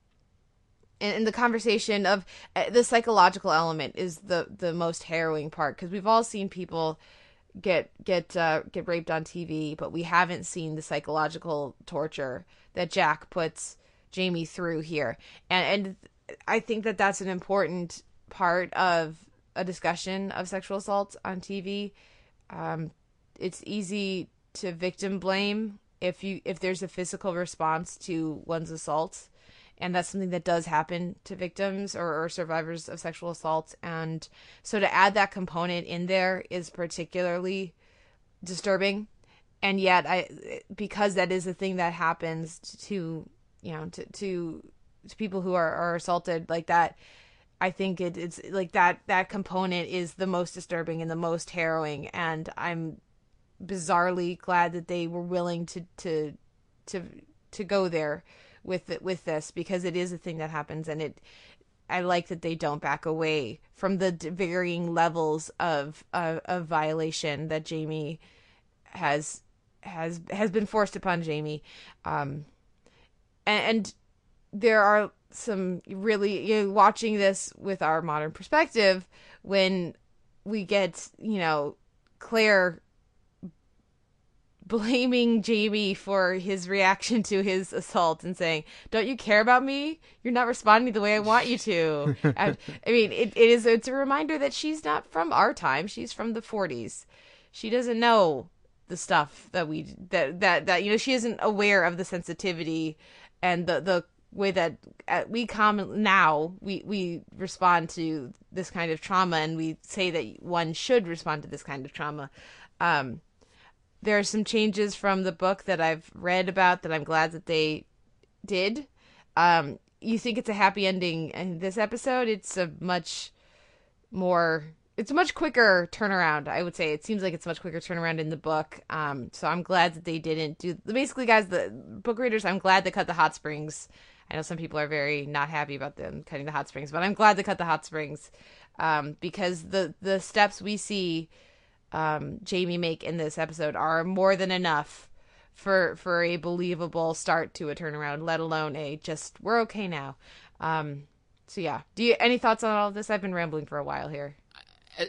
and, and the conversation of uh, the psychological element is the the most harrowing part because we've all seen people get get uh, get raped on TV, but we haven't seen the psychological torture that Jack puts Jamie through here, and and I think that that's an important part of a discussion of sexual assault on TV. Um, it's easy to victim blame if you if there's a physical response to one's assault and that's something that does happen to victims or, or, survivors of sexual assault. And so to add that component in there is particularly disturbing. And yet i because that is a thing that happens to you know to to, to people who are, are assaulted like that I think it, it's like that that component is the most disturbing and the most harrowing. And I'm bizarrely glad that they were willing to to to to go there with it, with this because it is a thing that happens and it I like that they don't back away from the varying levels of of, of violation that Jamie has has has been forced upon Jamie, um, and, and there are some really you know, watching this with our modern perspective when we get you know Claire blaming Jamie for his reaction to his assault and saying, "Don't you care about me? You're not responding the way I want you to." I, I mean, it, it is it's a reminder that she's not from our time. She's from the 40s. She doesn't know the stuff that we that that that you know she isn't aware of the sensitivity and the the way that uh, we common now we we respond to this kind of trauma and we say that one should respond to this kind of trauma um there are some changes from the book that I've read about that I'm glad that they did. Um, you think it's a happy ending in this episode? It's a much more, it's a much quicker turnaround. I would say it seems like it's a much quicker turnaround in the book. Um, so I'm glad that they didn't do. Basically, guys, the book readers, I'm glad they cut the hot springs. I know some people are very not happy about them cutting the hot springs, but I'm glad they cut the hot springs um, because the the steps we see um, Jamie make in this episode are more than enough for for a believable start to a turnaround, let alone a just we're okay now. Um, so yeah, do you any thoughts on all this? I've been rambling for a while here.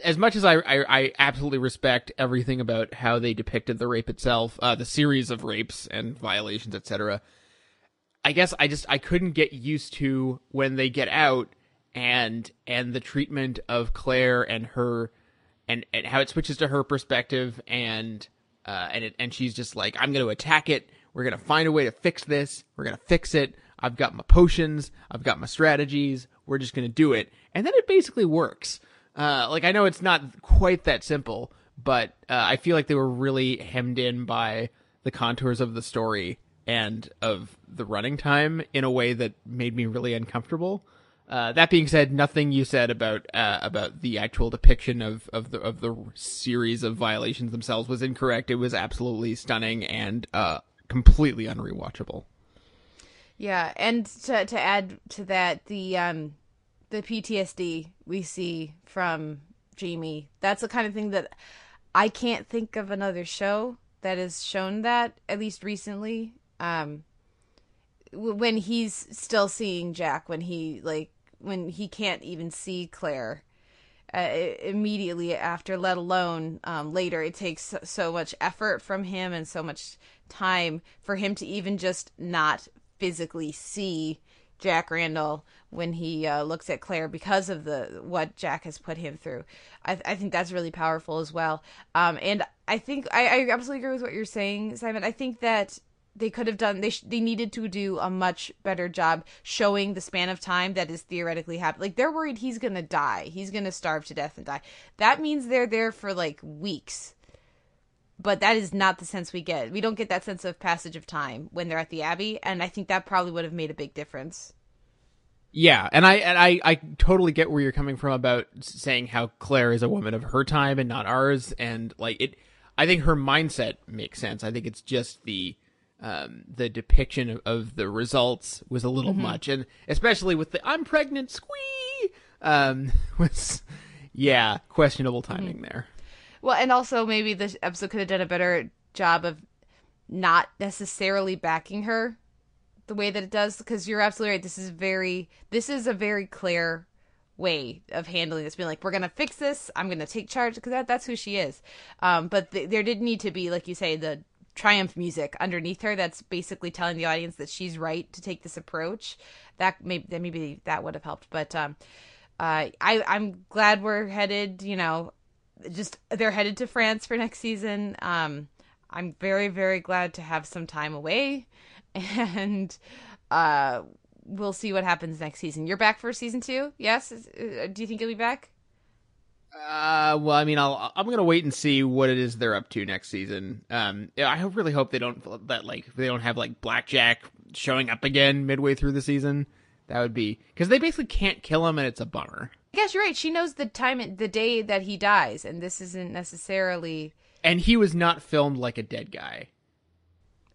As much as I, I, I absolutely respect everything about how they depicted the rape itself, uh, the series of rapes and violations, etc. I guess I just I couldn't get used to when they get out and and the treatment of Claire and her and, and how it switches to her perspective and uh, and it, and she's just like I'm going to attack it. We're going to find a way to fix this. We're going to fix it. I've got my potions. I've got my strategies. We're just going to do it. And then it basically works. Uh, like I know it's not quite that simple, but uh, I feel like they were really hemmed in by the contours of the story and of the running time in a way that made me really uncomfortable. Uh, that being said, nothing you said about uh, about the actual depiction of, of the of the series of violations themselves was incorrect. It was absolutely stunning and uh, completely unrewatchable.
Yeah, and to to add to that, the um the PTSD we see from Jamie, that's the kind of thing that I can't think of another show that has shown that at least recently. Um, when he's still seeing Jack, when he like when he can't even see Claire uh, immediately after, let alone um, later. It takes so much effort from him and so much time for him to even just not physically see Jack Randall when he uh, looks at Claire because of the what Jack has put him through. I, I think that's really powerful as well. Um, and I think I, I absolutely agree with what you're saying, Simon. I think that they could have done they sh- they needed to do a much better job showing the span of time that is theoretically happening. Like they're worried he's gonna die, he's gonna starve to death and die. That means they're there for like weeks. But that is not the sense we get. We don't get that sense of passage of time when they're at the Abbey, and I think that probably would have made a big difference.
Yeah, and I and I I totally get where you're coming from about saying how Claire is a woman of her time and not ours, and like it. I think her mindset makes sense. I think it's just the um, the depiction of, of, the results was a little mm-hmm. much, and especially with the "I'm pregnant" squee um, was yeah questionable mm-hmm. timing mm-hmm. there.
Well, and also maybe the episode could have done a better job of not necessarily backing her the way that it does because you're absolutely right. This is very this is a very clear way of handling this being like we're gonna fix this i'm gonna take charge because that, that's who she is um, but th- there did need to be like you say the triumph music underneath her that's basically telling the audience that she's right to take this approach. That maybe maybe that would have helped but um uh i i'm glad we're headed you know just they're headed to france for next season. Um i'm very very glad to have some time away and uh we'll see what happens next season. You're back for season two? Yes? Uh, do you think you'll be back
uh, well, I mean, I'll I'm gonna wait and see what it is they're up to next season. Um, I really hope they don't that like they don't have like Blackjack showing up again midway through the season. That would be because they basically can't kill him, and it's a bummer.
I guess you're right. She knows the time, the day that he dies, and this isn't necessarily.
And he was not filmed like a dead guy.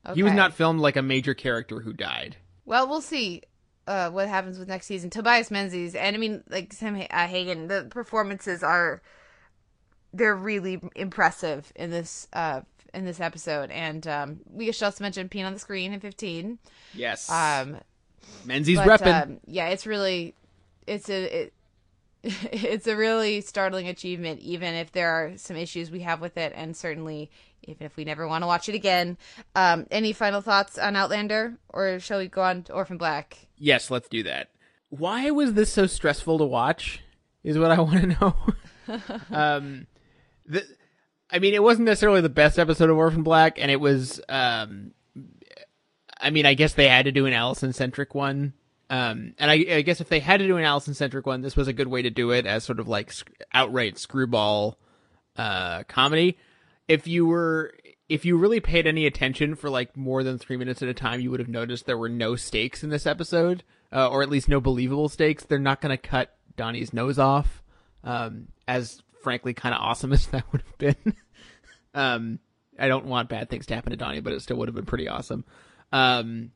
Okay. He was not filmed like a major character who died.
Well, we'll see uh, what happens with next season. Tobias Menzies, and I mean, like Sam uh, Heughan, the performances are they're really impressive in this uh, in this episode, and um, we should also mention peeing on the screen in 15.
Yes.
Um,
Menzies
but,
repping.
um, yeah, it's really, it's a, it, it's a really startling achievement, even if there are some issues we have with it, and certainly even if we never want to watch it again. Um, any final thoughts on Outlander, or shall we go on to Orphan Black?
yes, let's do that. Why was this so stressful to watch? Is what I want to know. um, the, I mean, it wasn't necessarily the best episode of Orphan Black, and it was. Um, I mean, I guess they had to do an Allison centric one. Um, and I, I guess if they had to do an Allison centric one, this was a good way to do it as sort of like sc- outright screwball uh, comedy. If you were, if you really paid any attention for like more than three minutes at a time, you would have noticed there were no stakes in this episode, uh, or at least no believable stakes. They're not going to cut Donnie's nose off, um, as frankly kind of awesome as that would have been. um, I don't want bad things to happen to Donnie, but it still would have been pretty awesome. Um,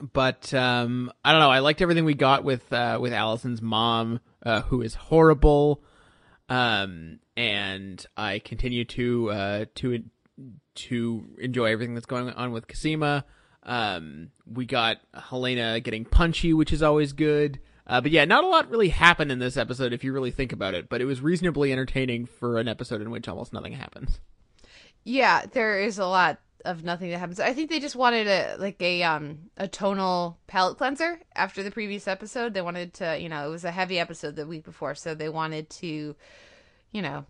but um, I don't know. I liked everything we got with uh, with Allison's mom, uh, who is horrible. Um, and I continue to uh, to to enjoy everything that's going on with Cosima. Um, we got Helena getting punchy, which is always good. Uh, but yeah, not a lot really happened in this episode if you really think about it. But it was reasonably entertaining for an episode in which almost nothing happens.
Yeah, there is a lot of nothing that happens. I think they just wanted a like a um a tonal palette cleanser after the previous episode. They wanted to, you know, it was a heavy episode the week before, so they wanted to, you know,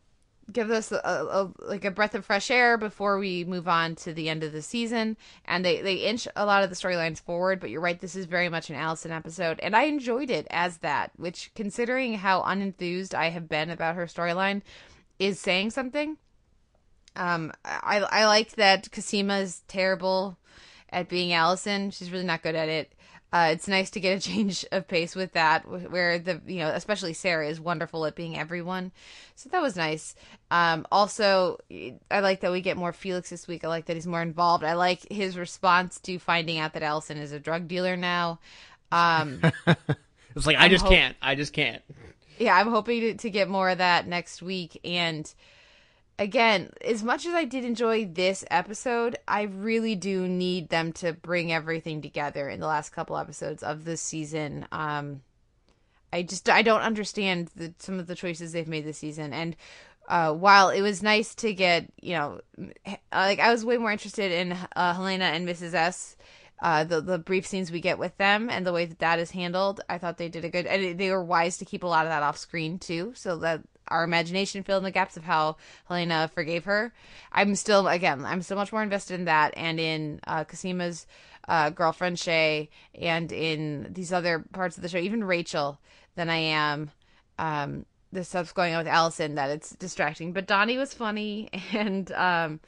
give us a, a like a breath of fresh air before we move on to the end of the season. And they they inch a lot of the storylines forward. But you're right, this is very much an Allison episode, and I enjoyed it as that. Which, considering how unenthused I have been about her storyline, is saying something. Um, I I like that Cosima is terrible at being Allison. She's really not good at it. Uh, it's nice to get a change of pace with that, where the you know especially Sarah is wonderful at being everyone. So that was nice. Um, also, I like that we get more Felix this week. I like that he's more involved. I like his response to finding out that Allison is a drug dealer now. Um,
It's like I
I'm
just
hope-
can't. I just can't.
yeah, I'm hoping to, to get more of that next week. And again, as much as I did enjoy this episode, I really do need them to bring everything together in the last couple episodes of this season. Um, I just I don't understand the, some of the choices they've made this season, and uh, while it was nice to get you know, like I was way more interested in uh, Helena and Mrs. S. Uh, the the brief scenes we get with them and the way that that is handled, I thought they did a good. And they were wise to keep a lot of that off screen too, so that our imagination filled in the gaps of how Helena forgave her. I'm still again, I'm still much more invested in that and in uh, Cosima's uh, girlfriend Shay and in these other parts of the show, even Rachel, than I am. Um, the stuff's going on with Allison that it's distracting. But Donnie was funny, and um,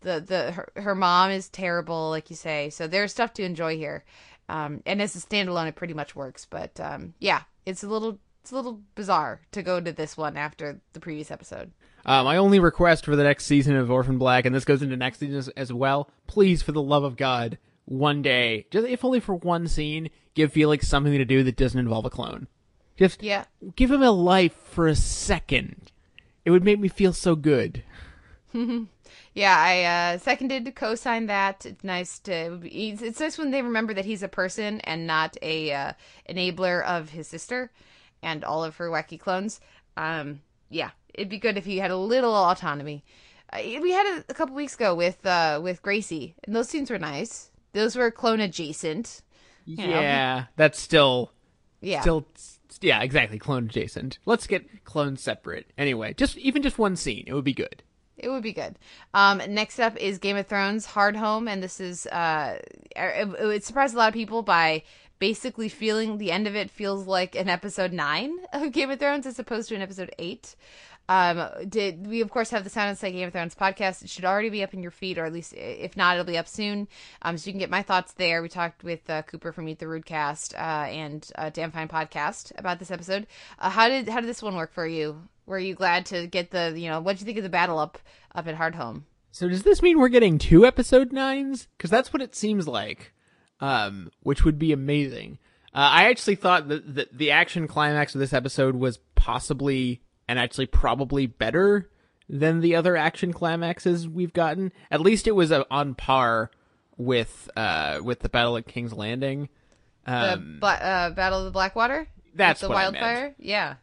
the the her, her mom is terrible, like you say. So there's stuff to enjoy here. Um, and as a standalone, it pretty much works. But um, yeah, it's a little it's a little bizarre to go to this one after the previous episode.
Uh, my only request for the next season of Orphan Black, and this goes into next season as, as well, please, for the love of God, one day, just if only for one scene, give Felix something to do that doesn't involve a clone. Just
Yeah.
give him a life for a second. It would make me feel so good.
Yeah, I uh, seconded to co-sign that. It's nice to. It would be, it's, it's nice when they remember that he's a person and not a uh, enabler of his sister and all of her wacky clones. Um, yeah, it'd be good if he had a little autonomy. Uh, we had it a couple weeks ago with uh, with Gracie, and those scenes were nice. Those were clone adjacent. You know.
Yeah, that's still,
Yeah.
still, yeah, exactly, clone adjacent. Let's get clones separate. Anyway, just even just one scene, it would be good.
It would be good. Um, next up is Game of Thrones Hardhome, and this is uh, it, it surprised a lot of people by basically feeling the end of it feels like an episode nine of Game of Thrones as opposed to an episode eight. Um, did we of course have the Sound on Sight Game of Thrones podcast? It should already be up in your feed, or at least if not, it'll be up soon. Um, so you can get my thoughts there. We talked with uh, Cooper from Meet the Rudecast uh, and uh, Damn Fine podcast about this episode. Uh, how did how did this one work for you? Were you glad to get the you know what did you think of the battle up up at Hardhome?
So does this mean we're getting two episode nines? Because that's what it seems like, um, which would be amazing. Uh, I actually thought that the, the action climax of this episode was possibly and actually probably better than the other action climaxes we've gotten. At least it was uh, on par with uh with the Battle at King's Landing.
The
Um,
Bla- uh, Battle of the Blackwater.
That's
the
what I meant.
wildfire. Yeah.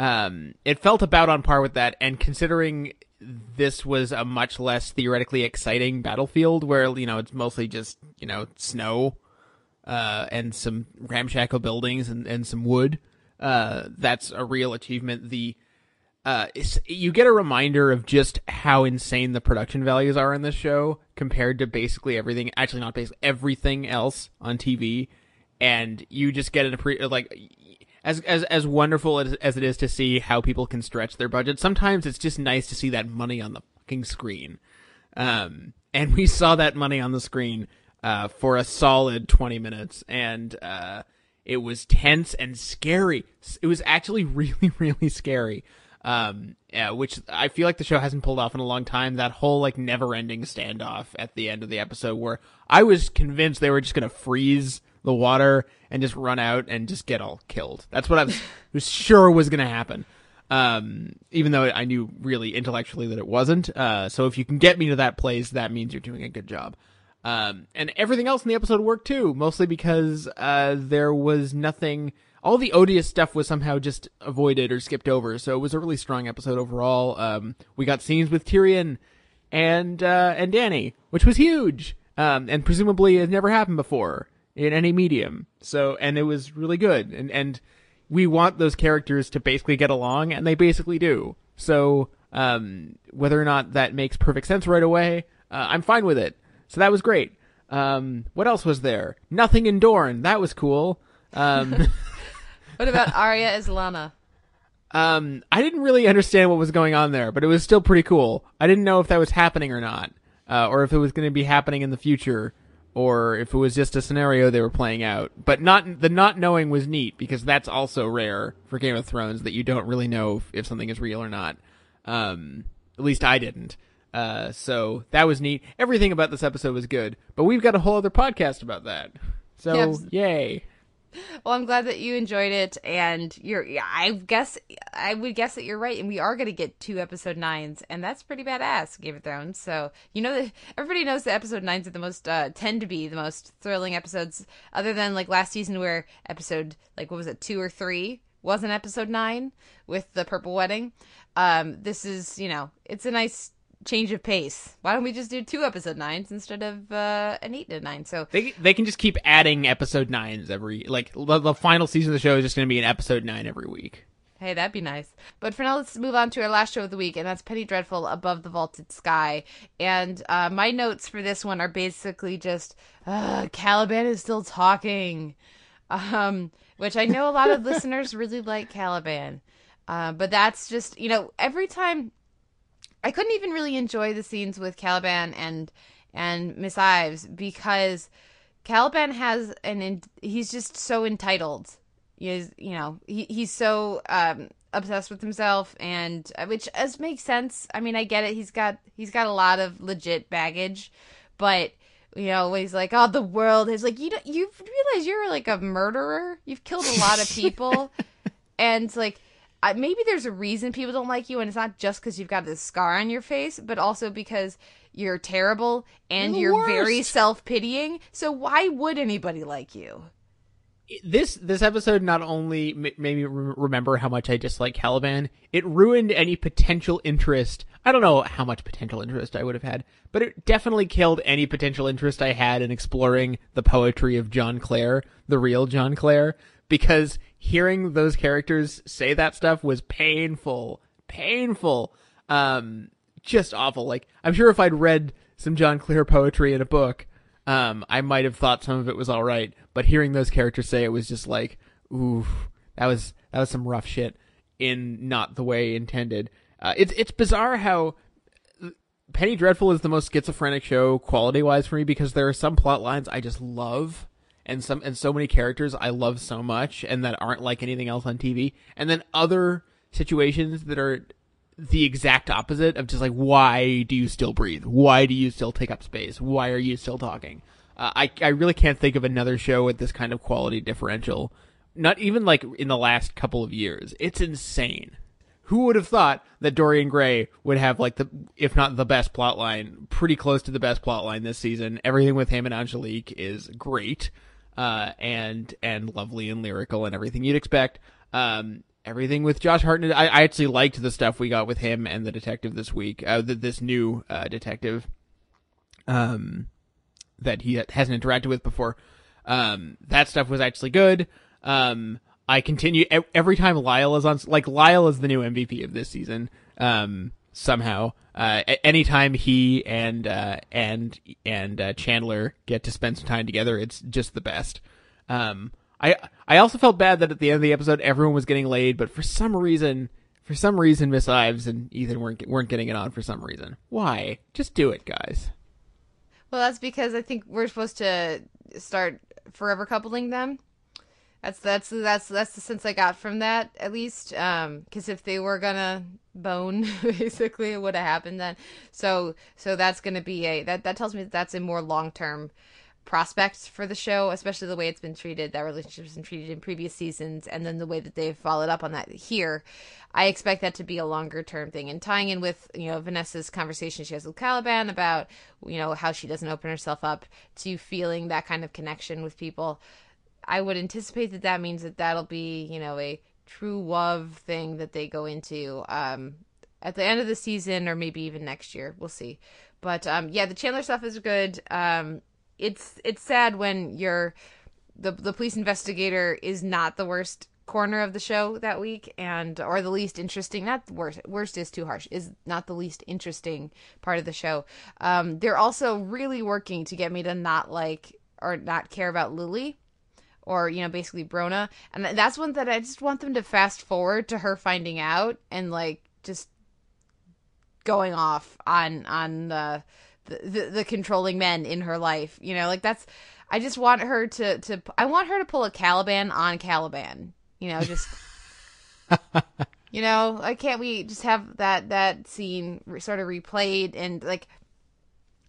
Um, it felt about on par with that. And considering this was a much less theoretically exciting battlefield, where you know it's mostly just you know snow uh, and some ramshackle buildings and, and some wood, uh, that's a real achievement. The uh, you get a reminder of just how insane the production values are in this show compared to basically everything. Actually, not basically everything else on TV, and you just get an appre- like as as as wonderful as, as it is to see how people can stretch their budget. Sometimes it's just nice to see that money on the fucking screen. Um, and we saw that money on the screen uh, for a solid 20 minutes, and uh, it was tense and scary. It was actually really, really scary. Um, yeah, which I feel like the show hasn't pulled off in a long time. That whole like never-ending standoff at the end of the episode, where I was convinced they were just gonna freeze the water and just run out and just get all killed. That's what I was, was sure was gonna happen um, even though I knew really intellectually that it wasn't. Uh, so if you can get me to that place, that means you're doing a good job. Um, and everything else in the episode worked too, mostly because uh, there was nothing. All the odious stuff was somehow just avoided or skipped over, so it was a really strong episode overall. Um, we got scenes with Tyrion and uh, and Dany, which was huge, um, and presumably has never happened before in any medium. So and it was really good, and and we want those characters to basically get along, and they basically do. So um, whether or not that makes perfect sense right away, uh, I'm fine with it. So that was great. Um, what else was there? Nothing in Dorne. That was cool. Um,
What about Arya as Lanna?
um, I didn't really understand what was going on there, but it was still pretty cool. I didn't know if that was happening or not, uh, or if it was going to be happening in the future, or if it was just a scenario they were playing out. But not the not knowing was neat because that's also rare for Game of Thrones that you don't really know if, if something is real or not. Um, at least I didn't. Uh, so that was neat. Everything about this episode was good, but we've got a whole other podcast about that. So yay!
Well, I'm glad that you enjoyed it, and you're. I guess I would guess that you're right, and we are going to get two episode nines, and that's pretty badass, Game of Thrones. So you know that everybody knows that episode nines are the most uh, tend to be the most thrilling episodes, other than like last season where episode like what was it two or three wasn't episode nine with the purple wedding. Um, this is you know it's a nice change of pace. Why don't we just do two episode nines instead of uh, an eight to nine? So
They they can just keep adding episode nines every like the, the final season of the show is just going to be an episode nine every week.
Hey, that'd be nice. But for now, let's move on to our last show of the week, and that's Penny Dreadful Above the Vaulted Sky. And uh, my notes for this one are basically just uh, Caliban is still talking, um, which I know a lot of listeners really like Caliban. Uh, but that's just, you know, every time I couldn't even really enjoy the scenes with Caliban and and Miss Ives because Caliban has an in, he's just so entitled. He is, you know, he he's so um obsessed with himself and uh, which as makes sense. I mean, I get it. He's got he's got a lot of legit baggage, but you know, when he's like, "Oh, the world is like you don't you realize you're like a murderer. You've killed a lot of people." and like I, maybe there's a reason people don't like you and it's not just because you've got this scar on your face but also because you're terrible and
You're
you're, very self-pitying. So why would anybody like you?
This this episode not only m- made me re- remember how much I dislike Caliban, it ruined any potential interest. I don't know how much potential interest I would have had, but it definitely killed any potential interest I had in exploring the poetry of John Clare, the real John Clare, because hearing those characters say that stuff was painful, painful, um, just awful. Like I'm sure if I'd read some John Clare poetry in a book, um, I might have thought some of it was all right, but hearing those characters say it was just like, ooh, that was that was some rough shit in not the way intended. Uh, it's it's bizarre how Penny Dreadful is the most schizophrenic show quality wise for me because there are some plot lines I just love and some and so many characters I love so much and that aren't like anything else on TV and then other situations that are the exact opposite of just like why do you still breathe? Why do you still take up space? Why are you still talking? Uh, I I really can't think of another show with this kind of quality differential not even like in the last couple of years. It's insane. Who would have thought that Dorian Gray would have like the, if not the best plot line, pretty close to the best plot line this season. Everything with him and Angelique is great, uh, and and lovely and lyrical and everything you'd expect. Um, everything with Josh Hartnett, I, I actually liked the stuff we got with him and the detective this week. Uh, the, this new uh, detective, um, that he hasn't interacted with before. Um, that stuff was actually good. Um, I continue every time Lyle is on, like Lyle is the new MVP of this season. Um, somehow, uh, anytime he and, uh, and, and, uh, Chandler get to spend some time together, it's just the best. Um, I, I also felt bad that at the end of the episode, everyone was getting laid, but for some reason, for some reason, Miss Ives and Ethan weren't, weren't getting it on for some reason. Why? Just do it, guys.
Well, that's because I think we're supposed to start forever coupling them. That's that's that's that's the sense I got from that at least. Um, because if they were gonna bone, basically, it would have happened then. So so that's gonna be a that that tells me that that's a more long term prospect for the show, especially the way it's been treated, that relationship's been treated in previous seasons, and then the way that they've followed up on that here. I expect that to be a longer term thing. And tying in with, you know, Vanessa's conversation she has with Caliban about, you know, how she doesn't open herself up to feeling that kind of connection with people. I would anticipate that that means that that'll be, you know, a true love thing that they go into um, at the end of the season or maybe even next year. We'll see. But um, yeah, the Chandler stuff is good. Um, it's it's sad when you're the the police investigator is not the worst corner of the show that week and or the least interesting not worst worst is too harsh is not the least interesting part of the show um they're also really working to get me to not like or not care about lily or you know basically brona and that's one that i just want them to fast forward to her finding out and like just going off on on the the, the, controlling men in her life. You know, like that's. I just want her to to. I want her to pull a Caliban on Caliban. You know, just. you know, like can't we just have that that scene sort of replayed and like.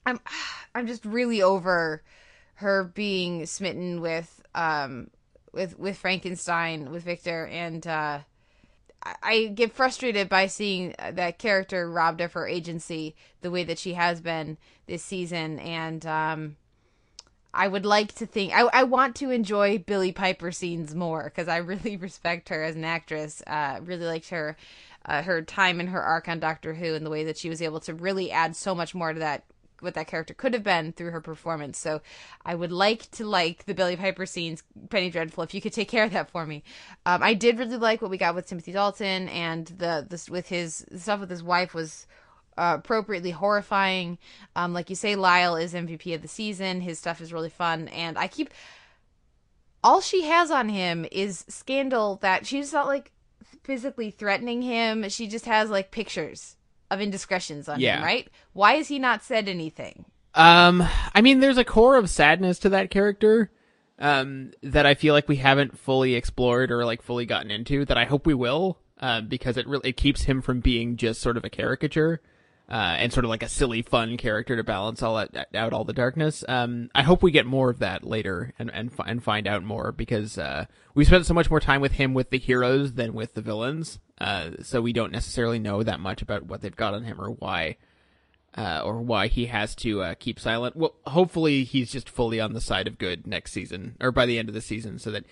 I'm I'm just really over her being smitten with um with with Frankenstein with Victor and uh I get frustrated by seeing that character robbed of her agency the way that she has been this season, and um, I would like to think I, I want to enjoy Billie Piper scenes more because I really respect her as an actress. Uh, really liked her uh, her time in her arc on Doctor Who and the way that she was able to really add so much more to that what that character could have been through her performance. So I would like to like the Billie Piper scenes, Penny Dreadful, if you could take care of that for me. Um, I did really like what we got with Timothy Dalton and the with his stuff with his wife was uh, appropriately horrifying. Um, like you say, Lyle is MVP of the season. His stuff is really fun, and I keep all she has on him is scandal that she's not like physically threatening him. She just has like pictures of indiscretions on
Yeah.
him, right? Why has he not said anything?
Um, I mean, there's a core of sadness to that character, um, that I feel like we haven't fully explored or like fully gotten into. That I hope we will, uh, because it really it keeps him from being just sort of a caricature, uh, and sort of like a silly, fun character to balance all that out all the darkness. Um, I hope we get more of that later and and and find out more because uh, we spent so much more time with him with the heroes than with the villains. Uh, so we don't necessarily know that much about what they've got on him or why uh, or why he has to uh, keep silent. Well, hopefully he's just fully on the side of good next season or by the end of the season, so that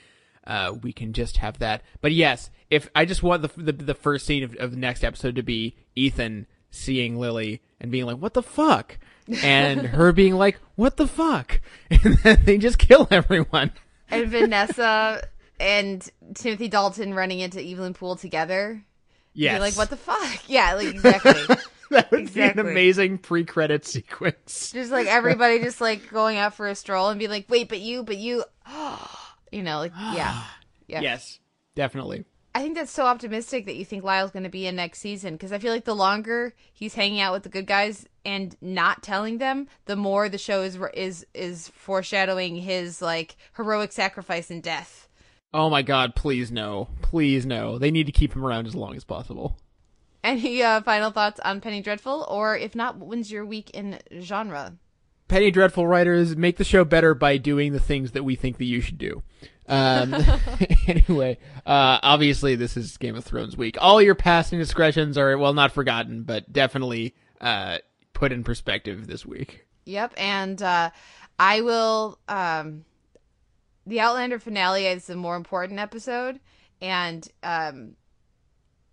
uh, we can just have that. But yes, if I just want the the, the first scene of, of the next episode to be Ethan seeing Lily and being like, "What the fuck," and her being like, "What the fuck," and then they just kill everyone.
And Vanessa and Timothy Dalton running into Evelyn Poole together.
Yes,
You're like, what the fuck? Yeah, like exactly.
that would
Exactly.
be an amazing pre-credit sequence.
just like everybody just like going out for a stroll and be like, wait, but you, but you, you know, like yeah, yeah.
Yes, definitely.
I think that's so optimistic that you think Lyle's going to be in next season because I feel like the longer he's hanging out with the good guys and not telling them, the more the show is is is foreshadowing his like heroic sacrifice and death.
Oh my god, please no. Please no. They need to keep him around as long as possible.
Any uh, final thoughts on Penny Dreadful, or if not, when's your week in genre?
Penny Dreadful writers make the show better by doing the things that we think that you should do. Um, anyway, uh, obviously this is Game of Thrones week. All your past indiscretions are well not forgotten, but definitely uh, put in perspective this week.
Yep, and uh, I will. Um, the Outlander finale is the more important episode, and um,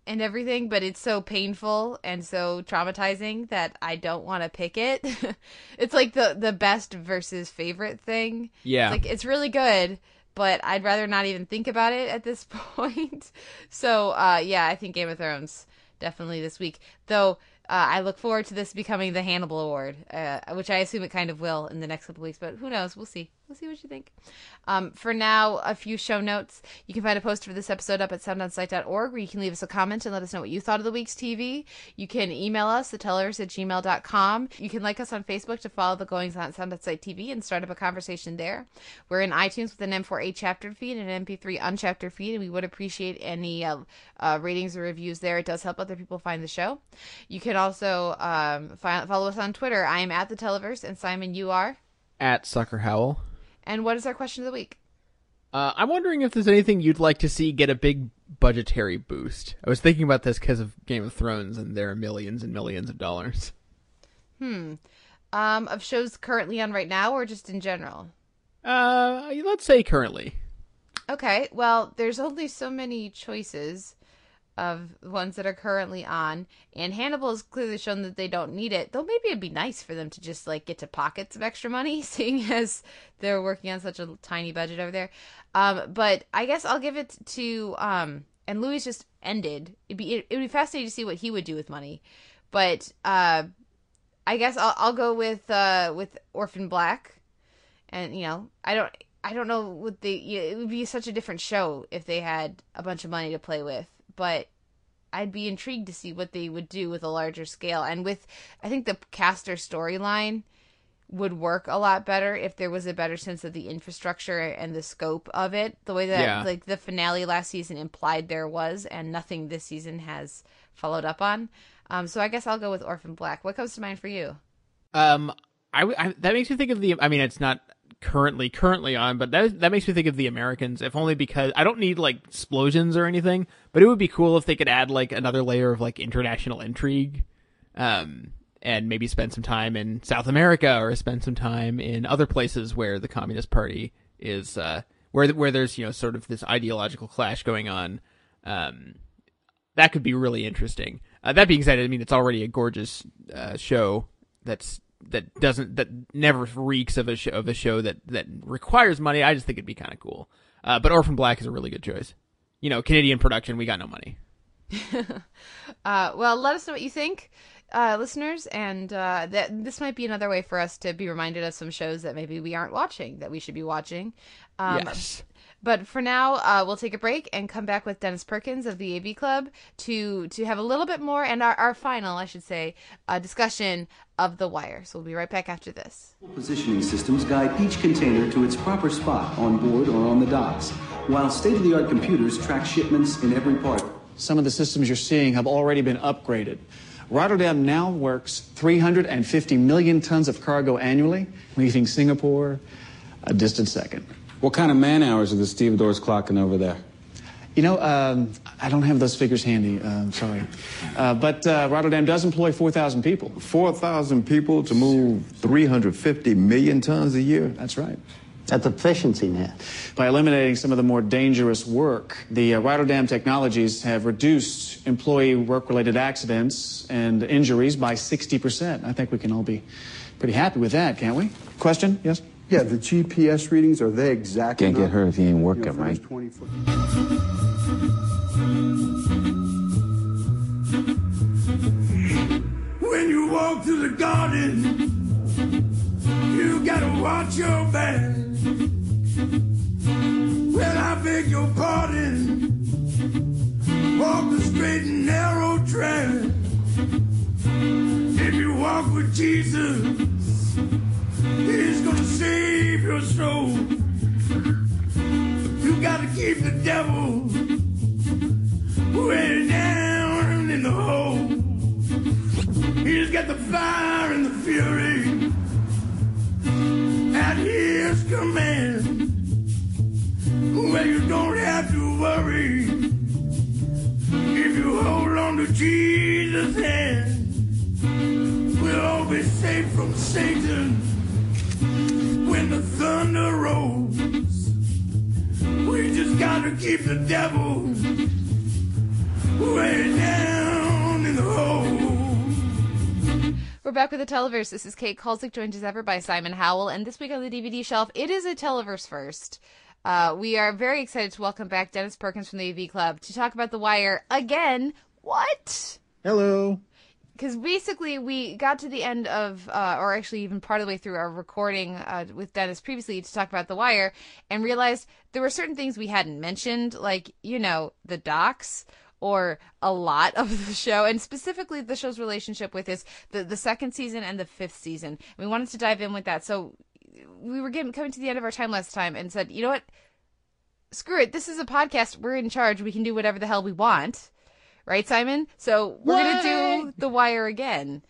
and everything, but it's so painful and so traumatizing that I don't want to pick it. it's like the the best versus favorite thing.
Yeah.
It's like it's really good, but I'd rather not even think about it at this point. so, uh yeah, I think Game of Thrones definitely this week. Though uh, I look forward to this becoming the Hannibal Award, uh, which I assume it kind of will in the next couple weeks, but who knows? We'll see. We'll see what you think. Um, for now, a few show notes. You can find a post for this episode up at soundonsight.org where you can leave us a comment and let us know what you thought of the week's TV. You can email us, thetellers at gmail.com. You can like us on Facebook to follow the goings on at Sound on Sight TV and start up a conversation there. We're in iTunes with an M4A chaptered feed and an MP3 unchaptered feed, and we would appreciate any uh, uh, ratings or reviews there. It does help other people find the show. You can also um, follow us on Twitter. I am at the Televerse, and Simon, you are.
At Sucker Howl.
And what is our question of the week?
Uh, I'm wondering if there's anything you'd like to see get a big budgetary boost. I was thinking about this because of Game of Thrones, and there are millions and millions of dollars.
Hmm. Um, of shows currently on right now, or just in general?
Uh, let's say currently.
Okay. Well, there's only so many choices of ones that are currently on, and Hannibal has clearly shown that they don't need it. Though maybe it'd be nice for them to just like get to pocket some extra money, seeing as they're working on such a tiny budget over there. Um, but I guess I'll give it to um, and Louie just ended. It'd be it would be fascinating to see what he would do with money, but uh, I guess I'll I'll go with uh with Orphan Black, and you know I don't. I don't know what the it would be such a different show if they had a bunch of money to play with but I'd be intrigued to see what they would do with a larger scale. And with, I think the Castor storyline would work a lot better if there was a better sense of the infrastructure and the scope of it. The way that
Yeah.
like the finale last season implied there was, and nothing this season has followed up on. Um, so I guess I'll go with Orphan Black. What comes to mind for you?
Um, I that makes me think of the. I mean, it's not currently currently on, but that that makes me think of the Americans. If only because I don't need like explosions or anything, but it would be cool if they could add like another layer of like international intrigue, um, and maybe spend some time in South America or spend some time in other places where the Communist Party is, uh, where where there's you know sort of this ideological clash going on. Um, that could be really interesting. Uh, that being said, I mean it's already a gorgeous uh, show that's that doesn't that never reeks of a show of a show that that requires money. I just think it'd be kind of cool. Uh, but Orphan Black is a really good choice. You know, Canadian production. We got no money.
Uh, well, let us know what you think, uh, listeners, and uh, that this might be another way for us to be reminded of some shows that maybe we aren't watching that we should be watching. Um,
yes.
But for now, uh, we'll take a break and come back with Dennis Perkins of the AV Club to to have a little bit more and our, our final, I should say, uh, discussion of The Wire. So we'll be right back after this.
Positioning systems guide each container to its proper spot on board or on the docks, while state of the art computers track shipments in every part.
Some of the systems you're seeing have already been upgraded. Rotterdam now works 350 million tons of cargo annually, leaving Singapore a distant second.
What kind of man hours are the stevedores clocking over there?
You know, um, I don't have those figures handy. Uh, sorry. Uh, but uh, Rotterdam does employ 4,000 people.
4,000 people to move 350 million tons a year?
That's right.
That's efficiency net.
By eliminating some of the more dangerous work, the uh, Rotterdam technologies have reduced employee work-related accidents and injuries by 60%. I think we can all be pretty happy with that, can't we? Question? Yes?
Yeah, the GPS readings, are they exact?
Can't get
enough?
hurt if you ain't working,
You know,
right?
20 foot-
When you walk through the garden, you gotta watch your back. Well, I beg your pardon. Walk the straight and narrow track. If you walk with Jesus, He's gonna save your soul. You gotta keep the devil way down in the hole. He's got the fire and the fury at his command. Well, you don't have to worry if you hold on to Jesus' hand. We'll all be safe from Satan when the thunder rolls. We just gotta keep the devil way down in the hole.
We're back with the Televerse. This is Kate Kulzick, joined as ever by Simon Howell. And this week on the DVD shelf, it is a Televerse first. Uh, we are very excited to welcome back Dennis Perkins from the AV Club to talk about The Wire again. What?
Hello.
Because basically, we got to the end of, uh, or actually even part of the way through our recording uh, with Dennis previously to talk about The Wire and realized there were certain things we hadn't mentioned, like, you know, the docks or a lot of the show, and specifically the show's relationship with this the the second season and the fifth season. We wanted to dive in with that, so we were getting coming to the end of our time last time and said, you know what, screw it, this is a podcast, we're in charge, we can do whatever the hell we want, right, Simon? So we're gonna do The Wire again.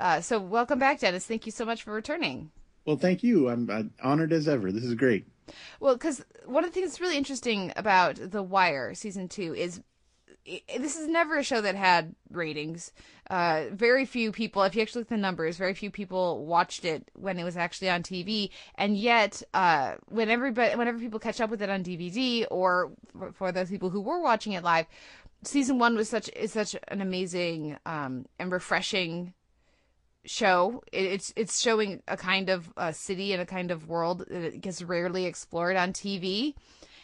Uh, so welcome back, Dennis. Thank you so much for returning.
Well, thank you. I'm, I'm honored as ever. This is great.
Well, because one of the things that's really interesting about The Wire season two is this is never a show that had ratings. Uh, very few people, if you actually look at the numbers, very few people watched it when it was actually on TV. And yet, uh, when everybody, whenever people catch up with it on DVD, or for those people who were watching it live, season one was such is such an amazing um, and refreshing show. It, it's it's showing a kind of city and a kind of world that gets rarely explored on TV.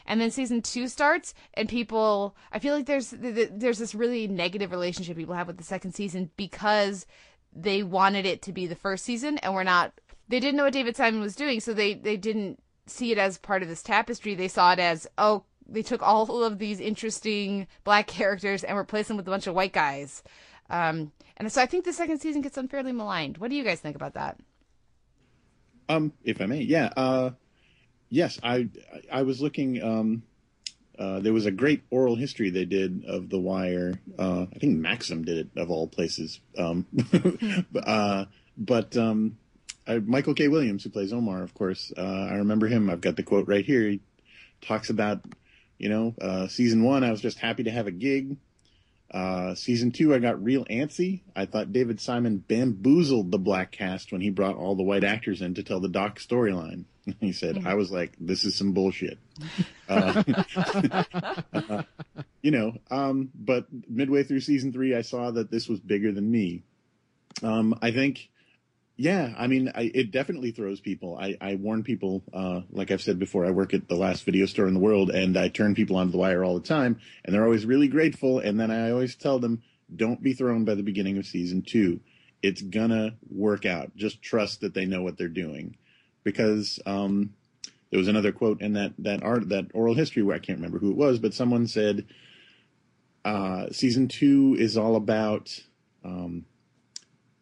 And then season two starts, and people, I feel like there's there's this really negative relationship people have with the second season because they wanted it to be the first season, and we're not. They didn't know what David Simon was doing, so they they didn't see it as part of this tapestry. They saw it as oh, they took all of these interesting black characters and replaced them with a bunch of white guys. Um, and so I think the second season gets unfairly maligned. What do you guys think about that?
Um, if I may, yeah. Uh, yes, I I was looking. Um, uh, there was a great oral history they did of The Wire. Uh, I think Maxim did it of all places. Um, uh, but um, I, Michael K. Williams, who plays Omar, of course, uh, I remember him. I've got the quote right here. He talks about, you know, uh, season one. I was just happy to have a gig. Uh, season two, I got real antsy. I thought David Simon bamboozled the black cast when he brought all the white actors in to tell the Dock storyline. He said, I was like, this is some bullshit. Uh, uh, you know, um, but midway through season three, I saw that this was bigger than me. Um, I think, yeah, I mean, I, it definitely throws people. I, I warn people, uh, like I've said before, I work at the last video store in the world and I turn people onto the wire all the time and they're always really grateful. And then I always tell them, don't be thrown by the beginning of season two. It's gonna work out. Just trust that they know what they're doing because um, there was another quote in that that art that oral history where I can't remember who it was, but someone said uh, season two is all about um,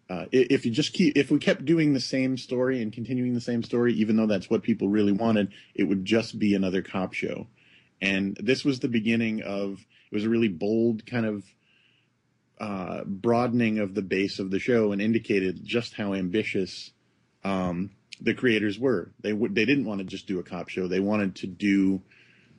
uh, if you just keep if we kept doing the same story and continuing the same story, even though that's what people really wanted, it would just be another cop show. And this was the beginning of it was a really bold kind of uh, broadening of the base of the show and indicated just how ambitious um, the creators were. They w- they didn't want to just do a cop show. They wanted to do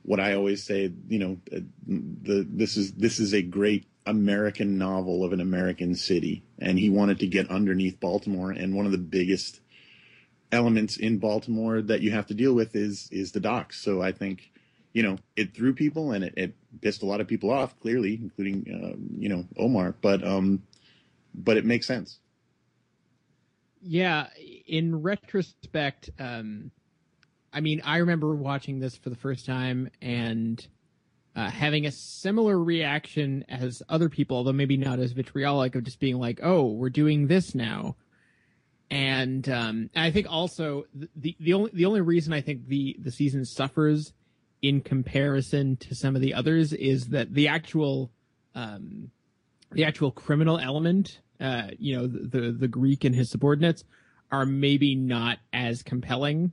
what I always say. You know, uh, the this is this is a great American novel of an American city, and he wanted to get underneath Baltimore. And one of the biggest elements in Baltimore that you have to deal with is is the docks. So I think you know it threw people and it, it pissed a lot of people off, clearly, including uh, you know Omar. But um, but it makes sense.
Yeah, in retrospect, um, I mean, I remember watching this for the first time and uh, having a similar reaction as other people, although maybe not as vitriolic, of just being like, "Oh, we're doing this now." And um, I think also the the only the only reason I think the the season suffers in comparison to some of the others is that the actual um, the actual criminal element uh, you know, the, the Greek and his subordinates are maybe not as compelling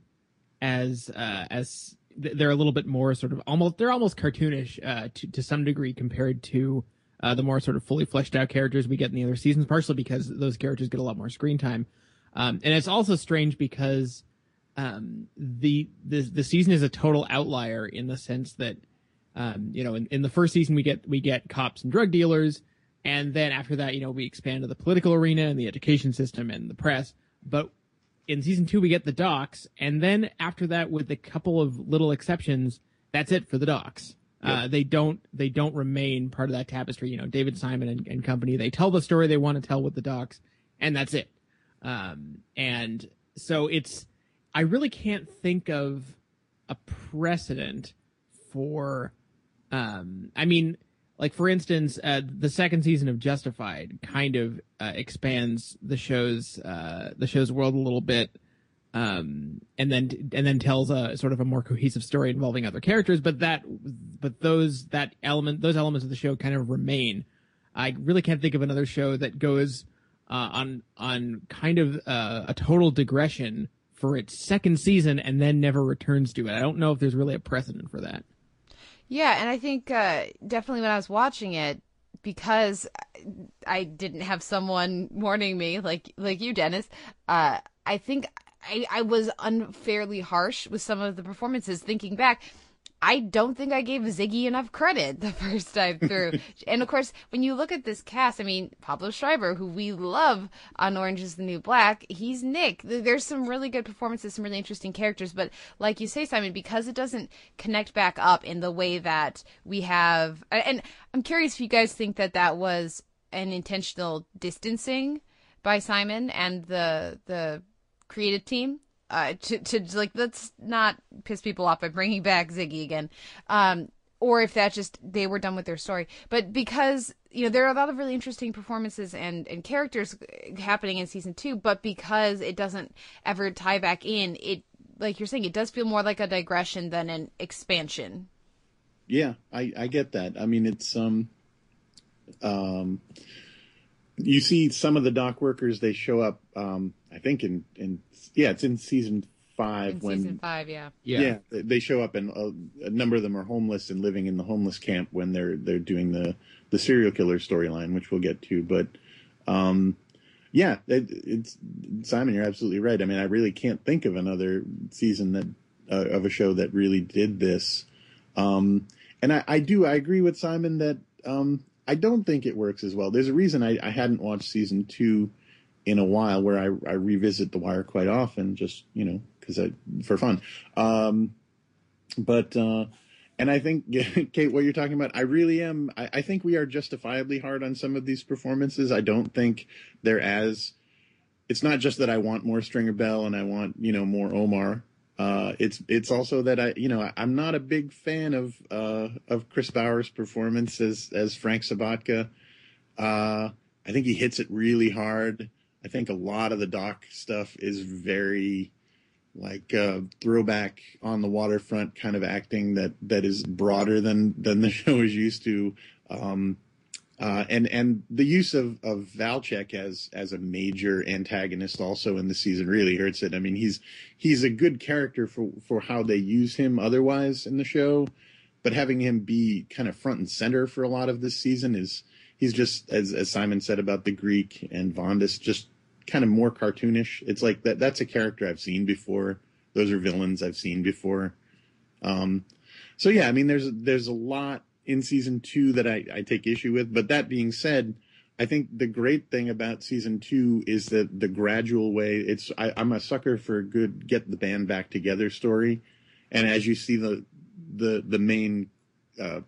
as uh, as they're a little bit more sort of almost they're almost cartoonish uh, to to some degree compared to uh, the more sort of fully fleshed out characters we get in the other seasons, partially because those characters get a lot more screen time, um, and it's also strange because um, the the the season is a total outlier in the sense that um, you know in, in the first season we get we get cops and drug dealers, and then after that you know we expand to the political arena and the education system and the press. But in season two we get the docks, and then after that, with a couple of little exceptions, that's it for the docks. Uh, they don't they don't remain part of that tapestry. You know, David Simon and, and company. They tell the story they want to tell with the docks, and that's it. Um, and so it's I really can't think of a precedent for. Um, I mean, like for instance, uh, the second season of Justified kind of uh, expands the show's uh, the show's world a little bit um, and then and then tells a sort of a more cohesive story involving other characters. But that, but those that element, those elements of the show kind of remain. I really can't think of another show that goes uh, on on kind of uh, a total digression for its second season and then never returns to it. I don't know if there's really a precedent for that.
Yeah, and I think uh, definitely when I was watching it, because I didn't have someone warning me like like you, Dennis. Uh, I think I, I was unfairly harsh with some of the performances. Thinking back, I don't think I gave Ziggy enough credit the first time through. and of course, when you look at this cast, I mean, Pablo Schreiber, who we love on Orange is the New Black, he's Nick. There's some really good performances, some really interesting characters. But like you say, Simon, because it doesn't connect back up in the way that we have, and I'm curious if you guys think that that was an intentional distancing by Simon and the the creative team uh, to to like let's not piss people off by bringing back Ziggy again. Um, or if that just they were done with their story. But because you know there are a lot of really interesting performances and and characters happening in season two, but because it doesn't ever tie back in, it like you're saying, it does feel more like a digression than an expansion.
Yeah, I I get that. I mean, it's um um you see some of the dock workers they show up um i think in in yeah it's in season five
in
when
season five, yeah.
yeah, they show up and a, a number of them are homeless and living in the homeless camp when they're they're doing the the serial killer storyline which we'll get to but um yeah it, it's simon you're absolutely right i mean i really can't think of another season that uh, of a show that really did this um and i i do i agree with simon that um I don't think it works as well. There's a reason I, I hadn't watched season two in a while, where I, I revisit The Wire quite often, just you know, because I for fun. Um, but uh, and I think Kate, what you're talking about, I really am. I, I think we are justifiably hard on some of these performances. I don't think they're as. It's not just that I want more Stringer Bell and I want you know more Omar. Uh, it's it's also that I you know I'm not a big fan of uh, of Chris Bauer's performance as as Frank Sobotka. Uh, I think he hits it really hard. I think a lot of the dock stuff is very like uh, throwback on the waterfront kind of acting that that is broader than than the show is used to. Um, uh, and and the use of of Valchek as as a major antagonist also in the season really hurts it. I mean, he's he's a good character for for how they use him otherwise in the show, but having him be kind of front and center for a lot of this season is he's just as as Simon said about the Greek and Vondas just kind of more cartoonish. It's like that that's a character I've seen before. Those are villains I've seen before. Um, so yeah, I mean, there's there's a lot in season two that I, I take issue with. But that being said, I think the great thing about season two is that the gradual way it's I, I'm a sucker for a good get the band back together story, and as you see the the the main uh,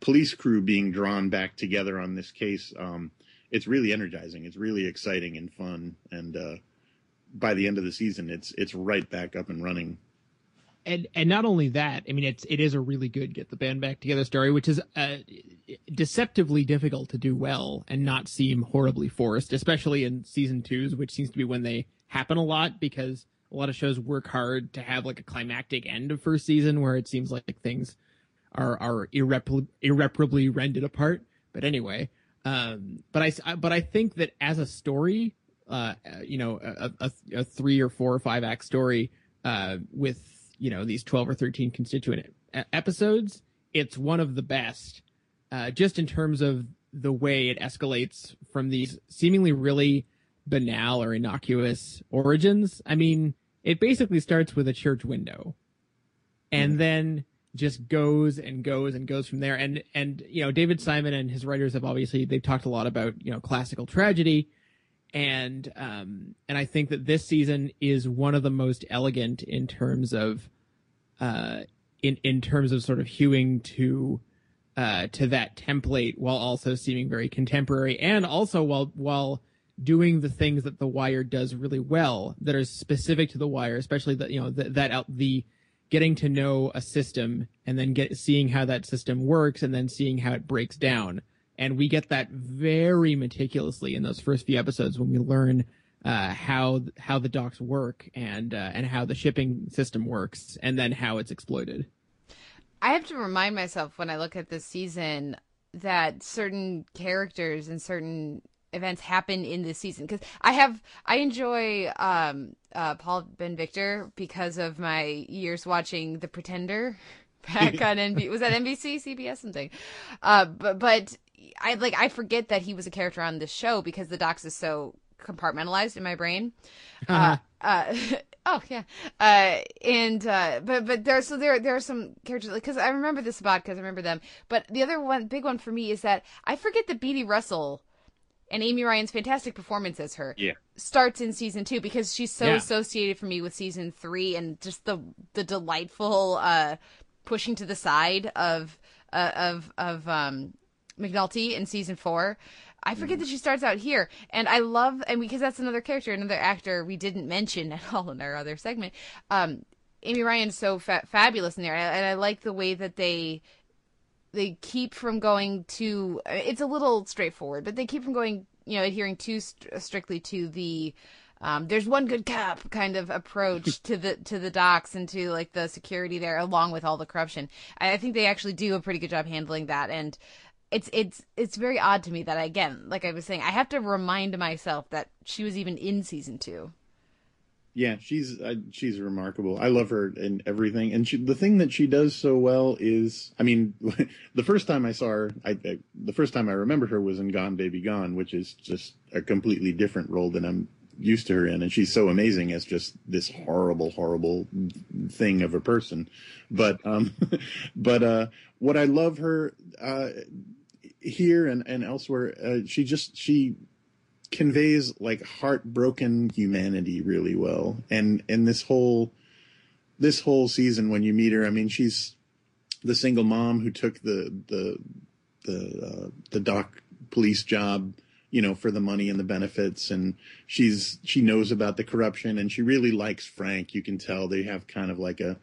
police crew being drawn back together on this case, um, it's really energizing. It's really exciting and fun, and uh, by the end of the season, it's it's right back up and running
and and not only that, I mean, it's it is a really good get the band back together story, which is uh, deceptively difficult to do well and not seem horribly forced, especially in season twos, which seems to be when they happen a lot because a lot of shows work hard to have like a climactic end of first season where it seems like things are are irreparably, irreparably rended apart. But anyway, um, but I but I think that as a story, uh, you know, a, a, a three or four or five act story, uh, with you know these 12 or 13 constituent episodes it's one of the best uh, just in terms of the way it escalates from these seemingly really banal or innocuous origins. I mean it basically starts with a church window, and then just goes and goes and goes from there. And and you know, David Simon and his writers have obviously they've talked a lot about you know classical tragedy, and um and I think that this season is one of the most elegant in terms of uh in in terms of sort of hewing to uh to that template while also seeming very contemporary and also while while doing the things that the wire does really well that are specific to the wire especially that you know that that out the getting to know a system and then get seeing how that system works and then seeing how it breaks down and we get that very meticulously in those first few episodes when we learn uh, how how the docks work and uh, and how the shipping system works and then how it's exploited.
I have to remind myself when I look at this season that certain characters and certain events happen in this season because I have I enjoy um, uh, Paul Ben Victor because of my years watching The Pretender back on NBC was that NBC CBS something, uh, but but I like I forget that he was a character on this show because the docks is so compartmentalized in my brain.
Uh-huh.
Uh, uh, oh yeah, uh, and uh, but but there's so there there are some characters because I remember this about because I remember them. But the other one, big one for me, is that I forget that Beadie Russell and Amy Ryan's fantastic performance as her
Yeah.
starts in season two because she's so
Yeah.
associated for me with season three and just the the delightful uh pushing to the side of uh, of of um McNulty in season four. I forget that she starts out here, and I love, and because that's another character, another actor we didn't mention at all in our other segment. Um, Amy Ryan's so fa- fabulous in there, and I, and I like the way that they they keep from going to. It's a little straightforward, but they keep from going, you know, adhering too st- strictly to the. Um, there's one good cop kind of approach to the to the docks and to like the security there, along with all the corruption. I, I think they actually do a pretty good job handling that, and it's it's it's very odd to me that again, like I was saying, I have to remind myself that she was even in season two.
Yeah, she's uh, she's remarkable. I love her and everything, and she, the thing that she does so well is, I mean, the first time I saw her, I, I the first time I remember her was in Gone Baby Gone, which is just a completely different role than I'm used to her in, and she's so amazing as just this horrible, horrible thing of a person. But um, but uh, what I love her uh, here and and elsewhere, uh, she just she conveys like heartbroken humanity really well. And and this whole this whole season when you meet her i mean she's the single mom who took the the the uh, the dock police job you know for the money and the benefits. And she's she knows about the corruption and she really likes frank. You can tell they have kind of like a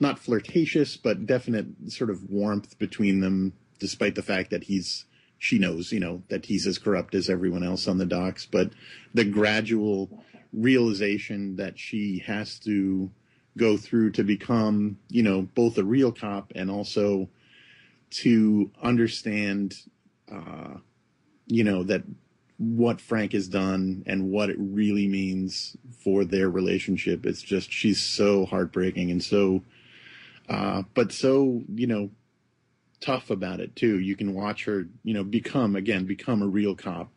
not flirtatious but definite sort of warmth between them despite the fact that he's she knows, you know, that he's as corrupt as everyone else on the docks, but the gradual realization that she has to go through to become, you know, both a real cop and also to understand, uh, you know, that what Frank has done and what it really means for their relationship. It's just, she's so heartbreaking and so, uh, but so, you know, tough about it too. You can watch her, you know, become again, become a real cop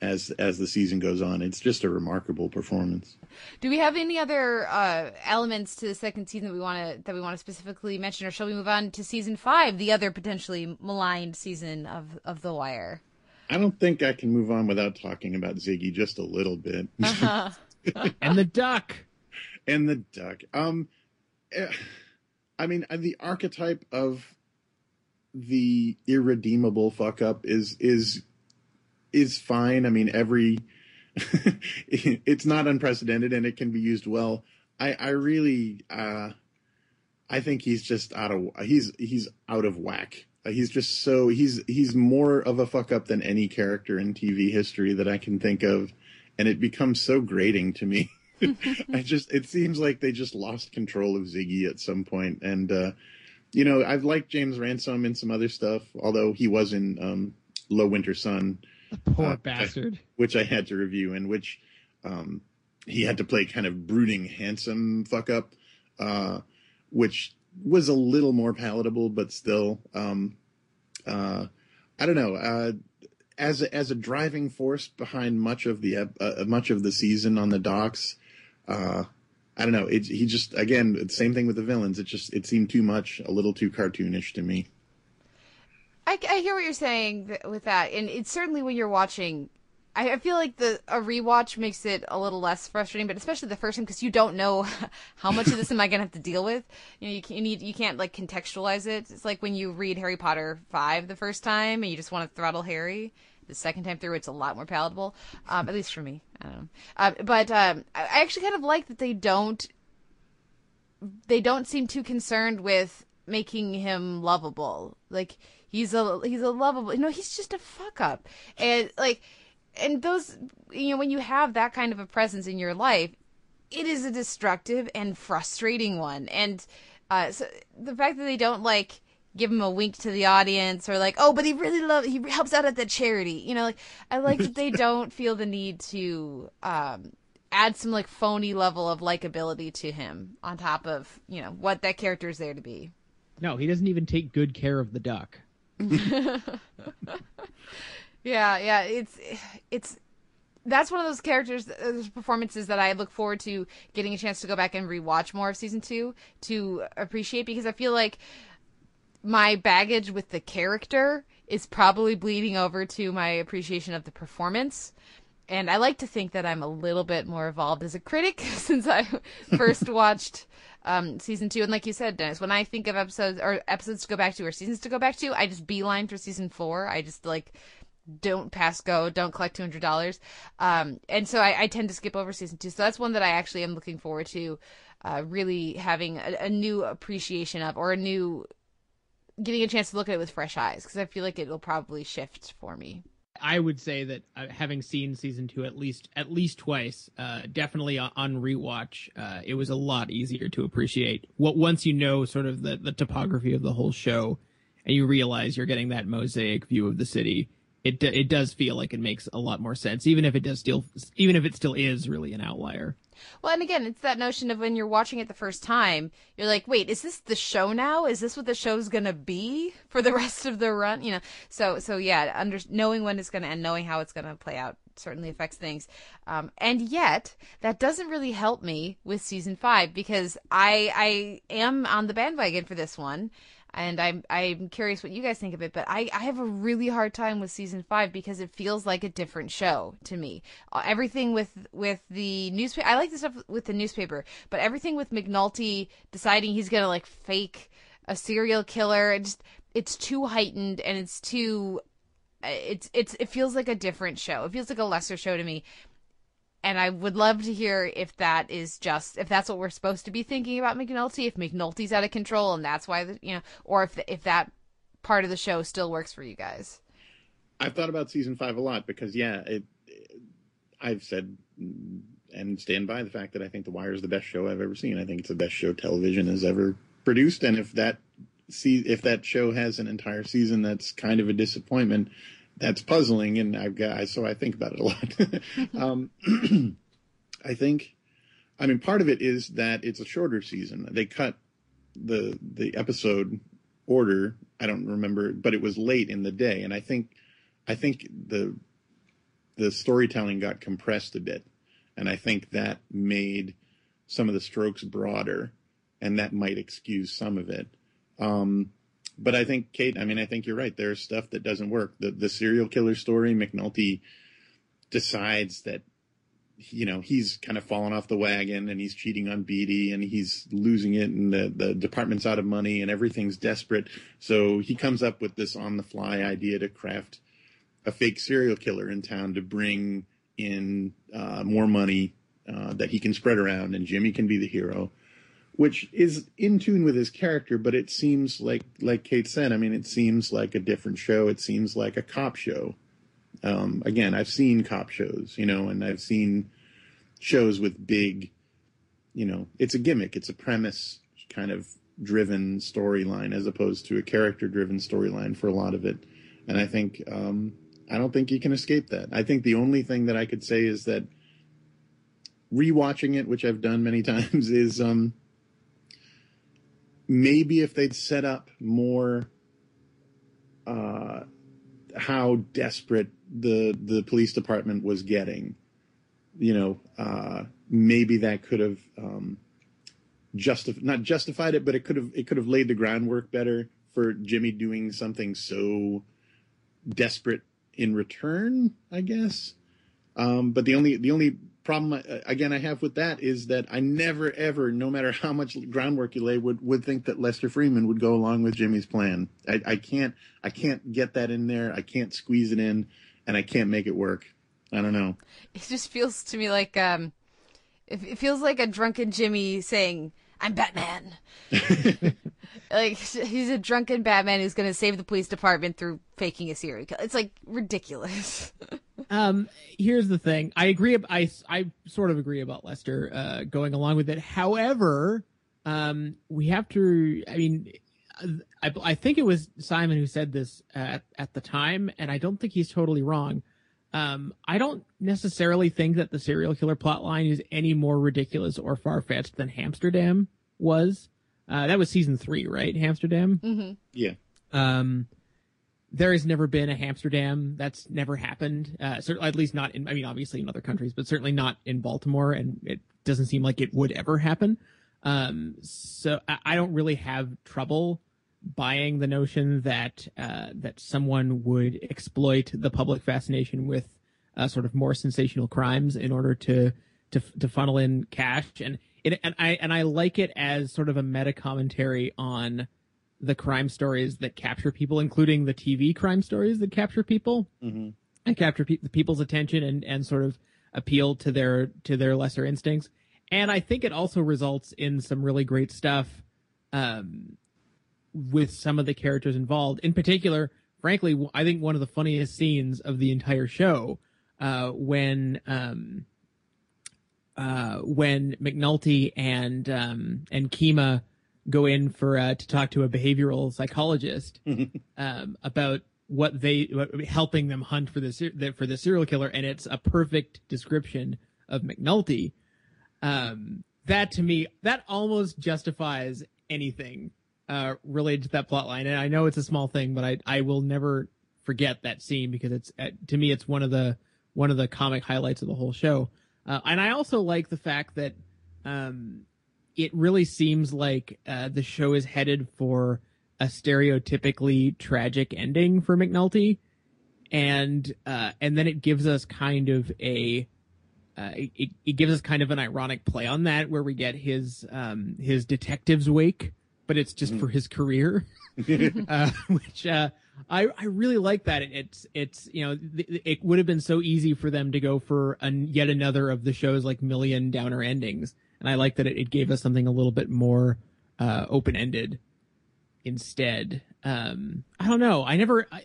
as as the season goes on. It's just a remarkable performance.
Do we have any other uh, elements to the second season that we want to that we want to specifically mention, or shall we move on to season five, the other potentially maligned season of of The Wire?
I don't think I can move on without talking about Ziggy just a little bit.
Uh-huh.
and the duck.
And the duck. Um, eh, I mean, uh, the archetype of the irredeemable fuck up is is is fine. I mean, every it's not unprecedented and it can be used well. I I really uh I think he's just out of he's he's out of whack. He's just so he's he's more of a fuck up than any character in TV history that I can think of, and it becomes so grating to me. I just it seems like they just lost control of Ziggy at some point, and uh, you know I've liked James Ransone in some other stuff, although he was in um, Low Winter Sun,
Poor
uh,
bastard.
which I had to review, in which um, he had to play kind of brooding, handsome fuck up, uh, which was a little more palatable, but still, um, uh, I don't know. Uh, as a, as a driving force behind much of the uh, much of the season on the docks, uh, I don't know. It, he just again, same thing with the villains. It just it seemed too much, a little too cartoonish to me.
I, I hear what you're saying with that, and it's certainly when you're watching. I, I feel like the a rewatch makes it a little less frustrating, but especially the first time because you don't know how much of this am I gonna have to deal with. You know, you can you, you can't like contextualize it. It's like when you read Harry Potter five the first time and you just want to throttle Harry. The second time through, it's a lot more palatable, um, at least for me. I don't know, uh, but um, I actually kind of like that they don't they don't seem too concerned with making him lovable. Like he's a he's a lovable. You know, he's just a fuck up, and like, and those you know when you have that kind of a presence in your life, it is a destructive and frustrating one. And uh, so the fact that they don't like give him a wink to the audience or like oh but he really loves he helps out at the charity you know like i like that they don't feel the need to um add some like phony level of likability to him on top of you know what that character is there to be
No, he doesn't even take good care of the duck.
yeah yeah it's it's that's one of those characters uh, those performances that i look forward to getting a chance to go back and rewatch more of season two to appreciate because i feel like my baggage with the character is probably bleeding over to my appreciation of the performance. And i like to think that i'm a little bit more evolved as a critic since i first watched um, season two. And like you said dennis when i think of episodes or episodes to go back to or seasons to go back to i just beeline for season four. I just like don't pass go, don't collect two hundred dollars, um, and so I, I, tend to skip over season two. So that's one that I actually am looking forward to, uh, really having a, a, new appreciation of, or a new, getting a chance to look at it with fresh eyes, because I feel like it will probably shift for me.
I would say that uh, having seen season two at least at least twice, uh, definitely on rewatch, uh, it was a lot easier to appreciate. What once you know sort of the, the topography of the whole show, and you realize you're getting that mosaic view of the city it it does feel like it makes a lot more sense, even if it does still even if it still is really an outlier.
Well, and again, it's that notion of when you're watching it the first time, you're like, wait, is this the show now? Is this what the show's gonna be for the rest of the run? You know, so so yeah, under knowing when it's gonna end, knowing how it's gonna play out certainly affects things. Um, and yet, that doesn't really help me with season five because I I am on the bandwagon for this one and I'm I'm curious what you guys think of it. But I I have a really hard time with season five because it feels like a different show to me. Uh, everything with with the newspaper, I like the stuff with the newspaper, but everything with McNulty deciding he's gonna like fake a serial killer, it just it's too heightened and it's too it's it's it feels like a different show. It feels like a lesser show to me and I would love to hear if that is just if that's what we're supposed to be thinking about McNulty, if McNulty's out of control and that's why the, you know, or if if that part of the show still works for you guys.
I've thought about season five a lot because yeah, it, I've said and stand by the fact that I think The Wire is the best show I've ever seen. I think it's the best show television has ever produced, and if that see if that show has an entire season that's kind of a disappointment, that's puzzling, and I've got so I think about it a lot. um, I think, I mean, part of it is that it's a shorter season. They cut the the episode order. I don't remember, but it was late in the day, and I think, I think the the storytelling got compressed a bit, and I think that made some of the strokes broader, and that might excuse some of it. Um, but I think Kate, I mean, I think you're right. There's stuff that doesn't work. The the serial killer story, McNulty decides that you know he's kind of fallen off the wagon and he's cheating on Beadie and he's losing it and the the department's out of money and everything's desperate. So he comes up with this on the fly idea to craft a fake serial killer in town to bring in uh, more money uh, that he can spread around and Jimmy can be the hero which is in tune with his character, but it seems like, like Kate said, I mean, it seems like a different show. It seems like a cop show. Um, again, I've seen cop shows, you know, and I've seen shows with big, you know, it's a gimmick, it's a premise kind of driven storyline as opposed to a character driven storyline for a lot of it. And I think, um, I don't think you can escape that. I think the only thing that I could say is that rewatching it, which I've done many times, is, um, maybe if they'd set up more uh, how desperate the the police department was getting, you know, uh, maybe that could have um, justif- not justified it, but it could have it could have laid the groundwork better for Jimmy doing something so desperate in return, I guess. Um, but the only the only problem uh, again I have with that is that I never ever, no matter how much groundwork you lay, would would think that Lester Freamon would go along with Jimmy's plan. I, I can't I can't get that in there. I can't squeeze it in, and I can't make it work. I don't know.
It just feels to me like um, it, it feels like a drunken Jimmy saying, "I'm Batman." like he's a drunken Batman who's going to save the police department through faking a serial killer. It's like ridiculous.
um, here's the thing. I agree. I, I sort of agree about Lester uh, going along with it. However, um, we have to. I mean, I, I think it was Simon who said this at at the time, and I don't think he's totally wrong. Um, I don't necessarily think that the serial killer plotline is any more ridiculous or far fetched than Hamsterdam was. Uh, that was season three, right? Hamsterdam.
Mm-hmm.
Yeah.
Um, there has never been a Hamsterdam. That's never happened. Uh, certainly, at least not in. I mean, obviously in other countries, but certainly not in Baltimore, and it doesn't seem like it would ever happen. Um, so I, I don't really have trouble buying the notion that uh, that someone would exploit the public fascination with uh, sort of more sensational crimes in order to to to funnel in cash and it, and I and I like it as sort of a meta commentary on the crime stories that capture people, including the TV crime stories that capture people
mm-hmm.
and capture pe- people's attention and and sort of appeal to their to their lesser instincts. And I think it also results in some really great stuff um, with some of the characters involved. In particular, frankly, I think one of the funniest scenes of the entire show uh, when um, uh, when McNulty and um, and Kima go in for uh, to talk to a behavioral psychologist um, about what they what, helping them hunt for the for the serial killer, and it's a perfect description of McNulty. Um, that to me, that almost justifies anything uh, related to that plot line. And I know it's a small thing, but I I will never forget that scene because it's uh, to me it's one of the one of the comic highlights of the whole show. Uh, and I also like the fact that um, it really seems like uh, the show is headed for a stereotypically tragic ending for McNulty, and uh, and then it gives us kind of a uh, it, it gives us kind of an ironic play on that where we get his um, his detective's wake, but it's just mm-hmm. for his career, uh, which uh, I, I really like that. It's it's you know th- it would have been so easy for them to go for an, yet another of the shows like million downer endings, and I like that it, it gave us something a little bit more uh, open ended instead. Um, I don't know. I never. I,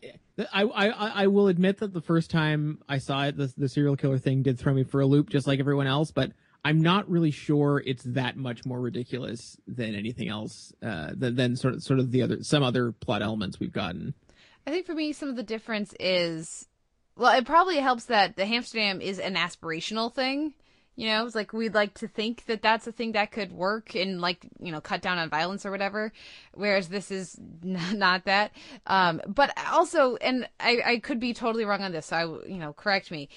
I, I I will admit that the first time I saw it, the the serial killer thing did throw me for a loop, just like everyone else. But I'm not really sure it's that much more ridiculous than anything else. Uh, than, than sort of sort of the other some other plot elements we've gotten.
I think for me, some of the difference is, well, it probably helps that the Hamsterdam is an aspirational thing. You know, it's like we'd like to think that that's a thing that could work and like you know cut down on violence or whatever, whereas this is not that. Um, but also, and I, I could be totally wrong on this, so I you know correct me.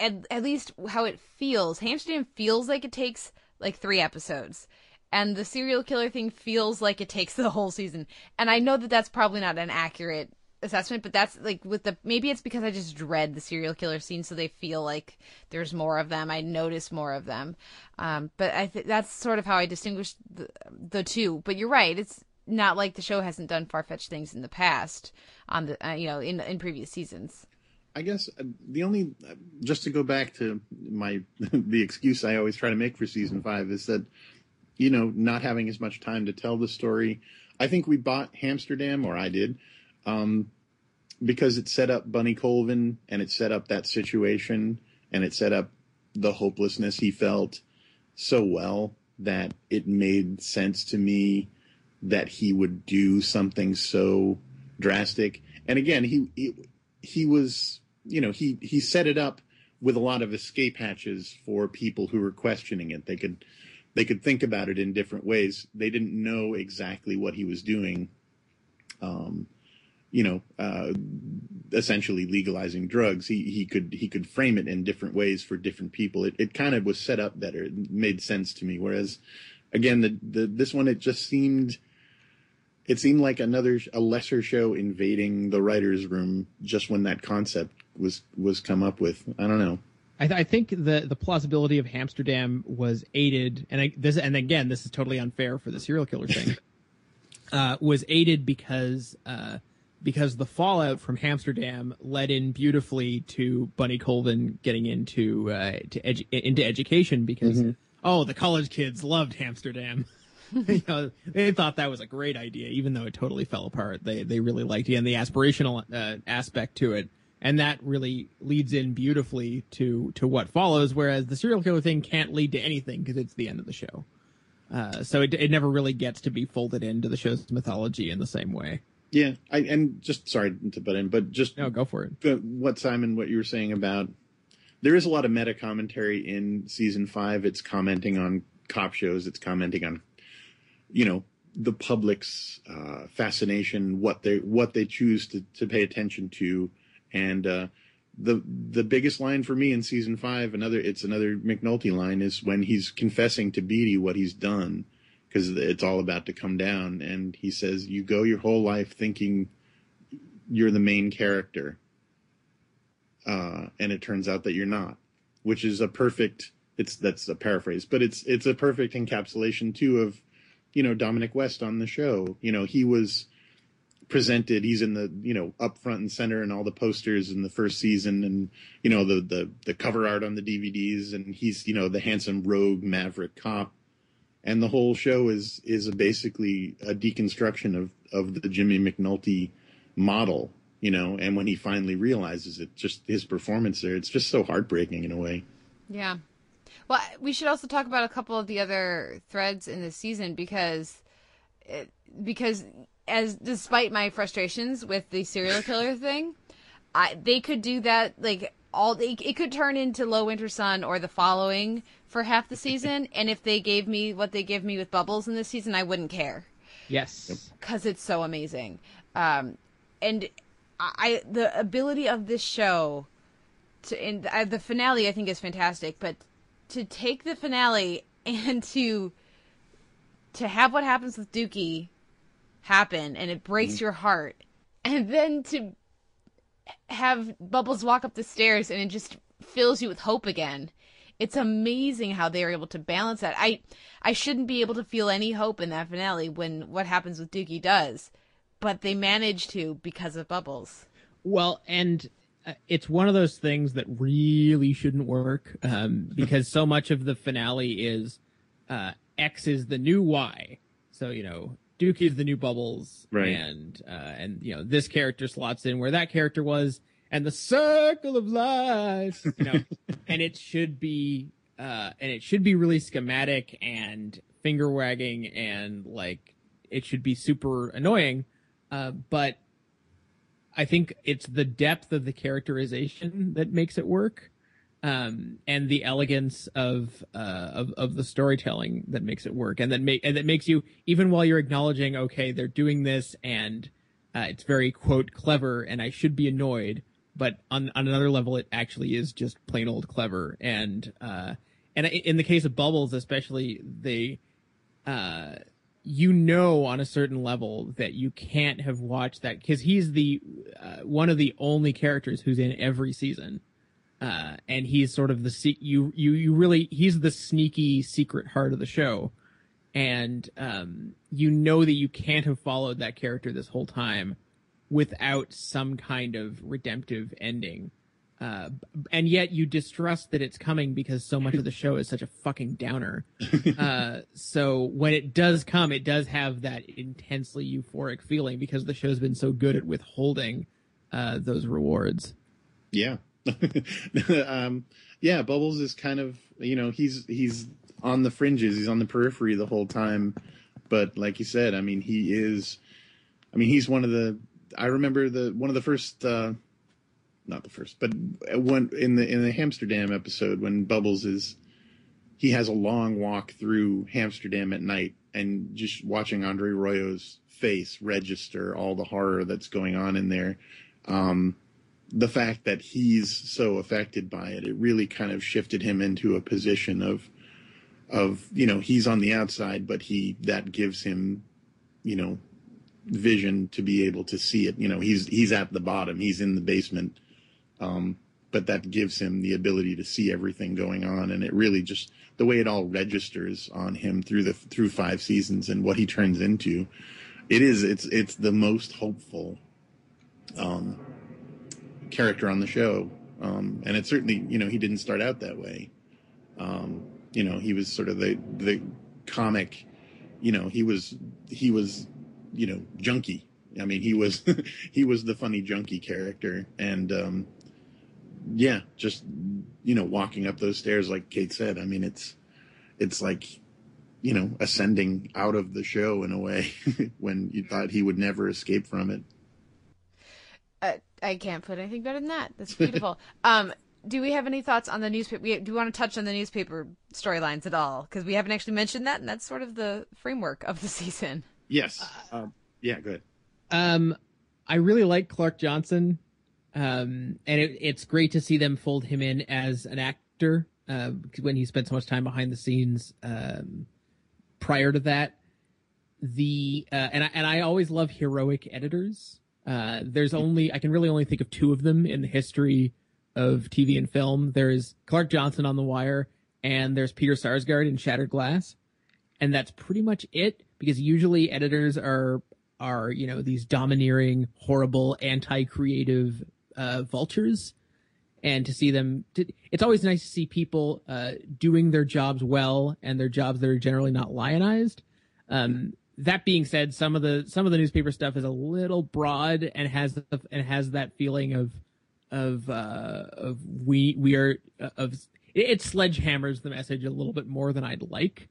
At at least how it feels, Hamsterdam feels like it takes like three episodes and the serial killer thing feels like it takes the whole season. And I know that that's probably not an accurate assessment, but that's like with the maybe it's because I just dread the serial killer scene, so they feel like there's more of them. I notice more of them, um, but I th- that's sort of how I distinguish the, the two. But you're right; it's not like the show hasn't done far fetched things in the past on the uh, you know in in previous seasons.
I guess uh, the only uh, just to go back to my the excuse I always try to make for season five is that you know not having as much time to tell the story. I think we bought Hamsterdam, or I did, um, because it set up Bunny Colvin and it set up that situation and it set up the hopelessness he felt so well that it made sense to me that he would do something so drastic. And again, he he, he was, you know, he he set it up with a lot of escape hatches for people who were questioning it. They could they could think about it in different ways. They didn't know exactly what he was doing. Um, you know, uh, essentially legalizing drugs. He he could he could frame it in different ways for different people. It it kind of was set up better. It made sense to me. Whereas, again, the the this one it just seemed. It seemed like another a lesser show invading the writers' room just when that concept was was come up with. I don't know.
I, th- I think the the plausibility of Hamsterdam was aided, and I, this and again, this is totally unfair for the serial killer thing. uh, was aided because uh, because the fallout from Hamsterdam led in beautifully to Bunny Colvin getting into uh, to edu- into education because
Mm-hmm.
oh the college kids loved Hamsterdam. you know, they thought that was a great idea, even though it totally fell apart. They they really liked it and the aspirational uh, aspect to it, and that really leads in beautifully to to what follows. Whereas the serial killer thing can't lead to anything because it's the end of the show. Uh, so it it never really gets to be folded into the show's mythology in the same way.
Yeah, I and just sorry to butt in, but just
no, go for it.
what Simon, what you were saying about there is a lot of meta commentary in season five. It's commenting on cop shows. It's commenting on, you know, the public's uh, fascination, what they what they choose to to pay attention to, and uh, the the biggest line for me in season five, another it's another McNulty line is when he's confessing to Beadie what he's done because it's all about to come down, and he says, "You go your whole life thinking you're the main character." uh, and it turns out that you're not, which is a perfect. It's that's a paraphrase, but it's it's a perfect encapsulation too of, you know, Dominic West on the show. You know, he was presented. He's in the you know up front and center in all the posters in the first season, and you know the the the cover art on the DVDs, and he's you know the handsome rogue maverick cop, and the whole show is is basically a deconstruction of of the Jimmy McNulty model you know and when he finally realizes it just his performance there it's just so heartbreaking in a way
Yeah. Well, we should also talk about a couple of the other threads in this season because, it, because as despite my frustrations with the serial killer thing, I they could do that like all it, it could turn into Low Winter Sun or the following for half the season, and if they gave me what they give me with Bubbles in this season, I wouldn't care
Yes.
because it's so amazing. Um, and I the ability of this show to and uh, the finale I think is fantastic, but to take the finale and to to have what happens with Dookie happen and it breaks your heart, and then to have Bubbles walk up the stairs and it just fills you with hope again. It's amazing how they are able to balance that. I I shouldn't be able to feel any hope in that finale when what happens with Dookie does, but they manage to because of Bubbles.
Well, and uh, it's one of those things that really shouldn't work um, because so much of the finale is uh, X is the new Y. So you know, Dookie is the new Bubbles,
Right.
And uh, and you know, this character slots in where that character was, and the circle of life. You know, and it should be uh, and it should be really schematic and finger wagging and like it should be super annoying. Uh, but I think it's the depth of the characterization that makes it work, um, and the elegance of uh, of of the storytelling that makes it work, and that make and that makes you even while you're acknowledging, okay, they're doing this, and uh, it's very quote clever, and I should be annoyed, but on on another level, it actually is just plain old clever, and uh, and in the case of Bubbles, especially, they uh, you know on a certain level that you can't have watched that because he's the uh, one of the only characters who's in every season uh, and he's sort of the se- you you you really he's the sneaky secret heart of the show and um, you know that you can't have followed that character this whole time without some kind of redemptive ending uh, and yet you distrust that it's coming because so much of the show is such a fucking downer. Uh, so when it does come, it does have that intensely euphoric feeling because the show's been so good at withholding uh, those rewards.
yeah um yeah bubbles is kind of you know he's he's on the fringes he's on the periphery the whole time but like you said i mean he is i mean he's one of the i remember the one of the first uh not the first but when in the in the Hamsterdam episode when bubbles is he has a long walk through Hamsterdam at night and just watching andre royo's face register all the horror that's going on in there. Um, the fact that he's so affected by it, it really kind of shifted him into a position of, of you know, he's on the outside, but he that gives him, you know, vision to be able to see it. You know, he's he's at the bottom, he's in the basement, um, but that gives him the ability to see everything going on, and it really just the way it all registers on him through the through five seasons and what he turns into. It is it's it's the most hopeful um, character on the show, um, and it certainly you know he didn't start out that way. Um, you know, he was sort of the the comic. You know, he was he was you know junkie. I mean, he was he was the funny junkie character, and um, yeah, just you know, walking up those stairs, like Kate said. I mean, it's it's like you know ascending out of the show in a way when you thought he would never escape from it.
Uh, I can't put anything better than that. That's beautiful. um, do we have any thoughts on the newspaper? We, do we want to touch on the newspaper storylines at all? Because we haven't actually mentioned that, and that's sort of the framework of the season.
Yes. Um, yeah. Good.
Um, I really like Clark Johnson, um, and it, it's great to see them fold him in as an actor uh, when he spent so much time behind the scenes. Um, prior to that, the uh, and I, and I always love heroic editors. Uh, there's only I can really only think of two of them in the history of TV and film. There's Clark Johnson on The Wire, and there's Peter Sarsgaard in Shattered Glass, and that's pretty much it. Because usually editors are are you know these domineering, horrible, anti-creative uh, vultures, and to see them, to, it's always nice to see people uh, doing their jobs well and their jobs that are generally not lionized. Um, that being said, some of the some of the newspaper stuff is a little broad and has and has that feeling of of uh, of we we are of it, it sledgehammers the message a little bit more than I'd like.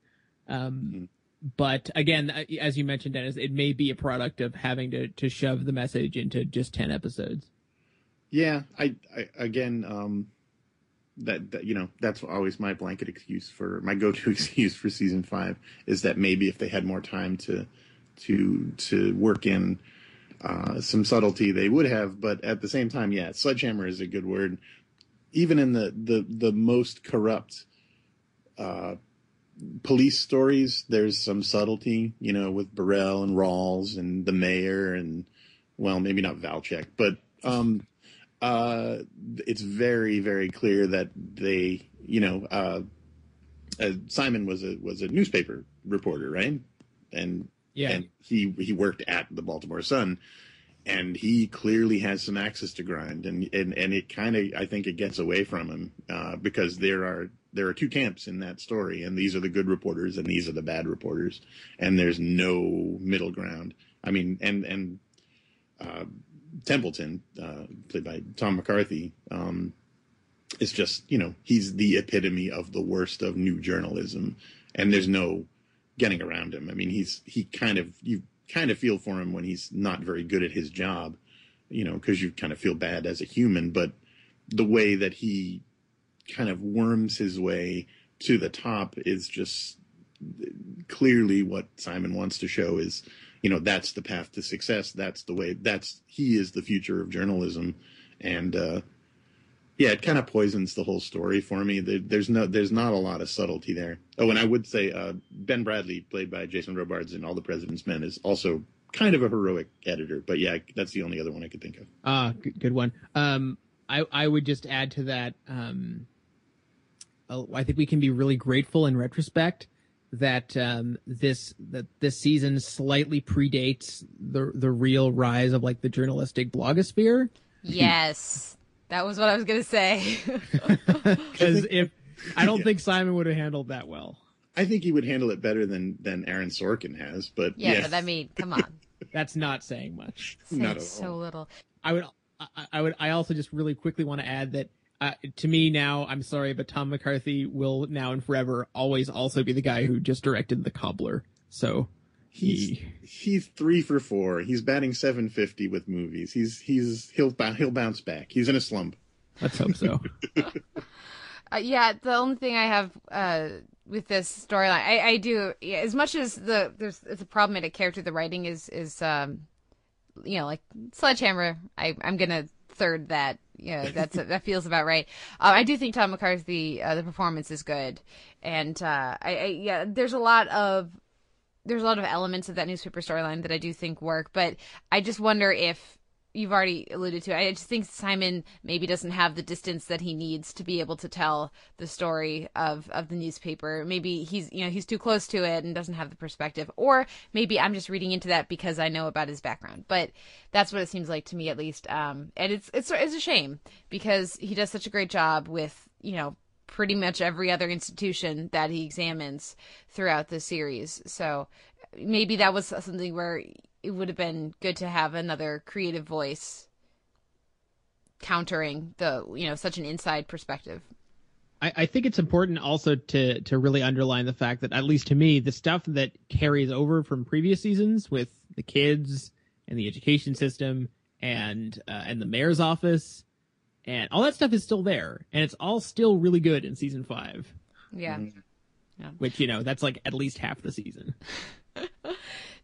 Um, but again, as you mentioned, Dennis, it may be a product of having to to shove the message into just ten episodes.
Yeah, I, I again, um, that, that you know that's always my blanket excuse for my go-to excuse for season five is that maybe if they had more time to to to work in uh, some subtlety they would have but at the same time yeah sledgehammer is a good word. Even in the the the most corrupt uh, police stories there's some subtlety you know with Burrell and Rawls and the mayor and well maybe not Valchek but um uh, it's very very clear that they you know uh, uh, Simon was a was a newspaper reporter right? And
yeah.
and he he worked at the Baltimore Sun and he clearly has some axes to grind and and, and it kind of I think it gets away from him uh, because there are there are two camps in that story and these are the good reporters and these are the bad reporters and there's no middle ground. I mean and and uh, Templeton, uh, played by Tom McCarthy, um, is just you know he's the epitome of the worst of new journalism, and there's no getting around him. I mean, he's he kind of you kind of feel for him when he's not very good at his job, you know, because you kind of feel bad as a human. But the way that he kind of worms his way to the top is just clearly what Simon wants to show is you know that's the path to success. That's the way that's he is the future of journalism. And uh yeah it kind of poisons the whole story for me. There, there's no there's not a lot of subtlety there. Oh and i would say uh ben Bradlee, played by jason robards in all the president's men is also kind of a heroic editor. But yeah that's the only other one i could think of.
Ah good, good one. Um i i would just add to that um i think we can be really grateful in retrospect that um, this that this season slightly predates the the real rise of like the journalistic blogosphere.
Yes, that was what I was gonna say.
Because if I don't think Simon would have handled that well.
I think he would handle it better than than Aaron Sorkin has, but
yeah,
yeah.
but I mean, come on,
that's not saying much.
saying
Not at
so
all.
little.
I would I, I would I also just really quickly want to add that uh, to me now I'm sorry, but Tom McCarthy will now and forever always also be the guy who just directed The Cobbler. So
He's he's three for four. He's batting seven fifty with movies. He's he's he'll he'll bounce back. He's in a slump.
Let's hope so.
Uh, yeah, the only thing I have uh, with this storyline. I, I do yeah, as much as the there's it's a problematic character. The writing is is um, you know like Sledgehammer. I I'm gonna third that. Yeah, that's that feels about right. Uh, I do think Tom McCarthy uh, the performance is good, and uh, I, I yeah there's a lot of there's a lot of elements of that newspaper storyline that I do think work, but I just wonder if you've already alluded to. I just think Simon maybe doesn't have the distance that he needs to be able to tell the story of of the newspaper. Maybe he's you know he's too close to it and doesn't have the perspective, or maybe I'm just reading into that because I know about his background. But that's what it seems like to me, at least. Um, and it's it's it's a shame because he does such a great job with you know pretty much every other institution that he examines throughout the series. So maybe that was something where it would have been good to have another creative voice countering the you know such an inside perspective.
I, I think it's important also to to really underline the fact that at least to me, the stuff that carries over from previous seasons with the kids and the education system and uh, and the mayor's office and all that stuff is still there, and it's all still really good in season five.
Yeah. Yeah.
Which you know that's like at least half the season.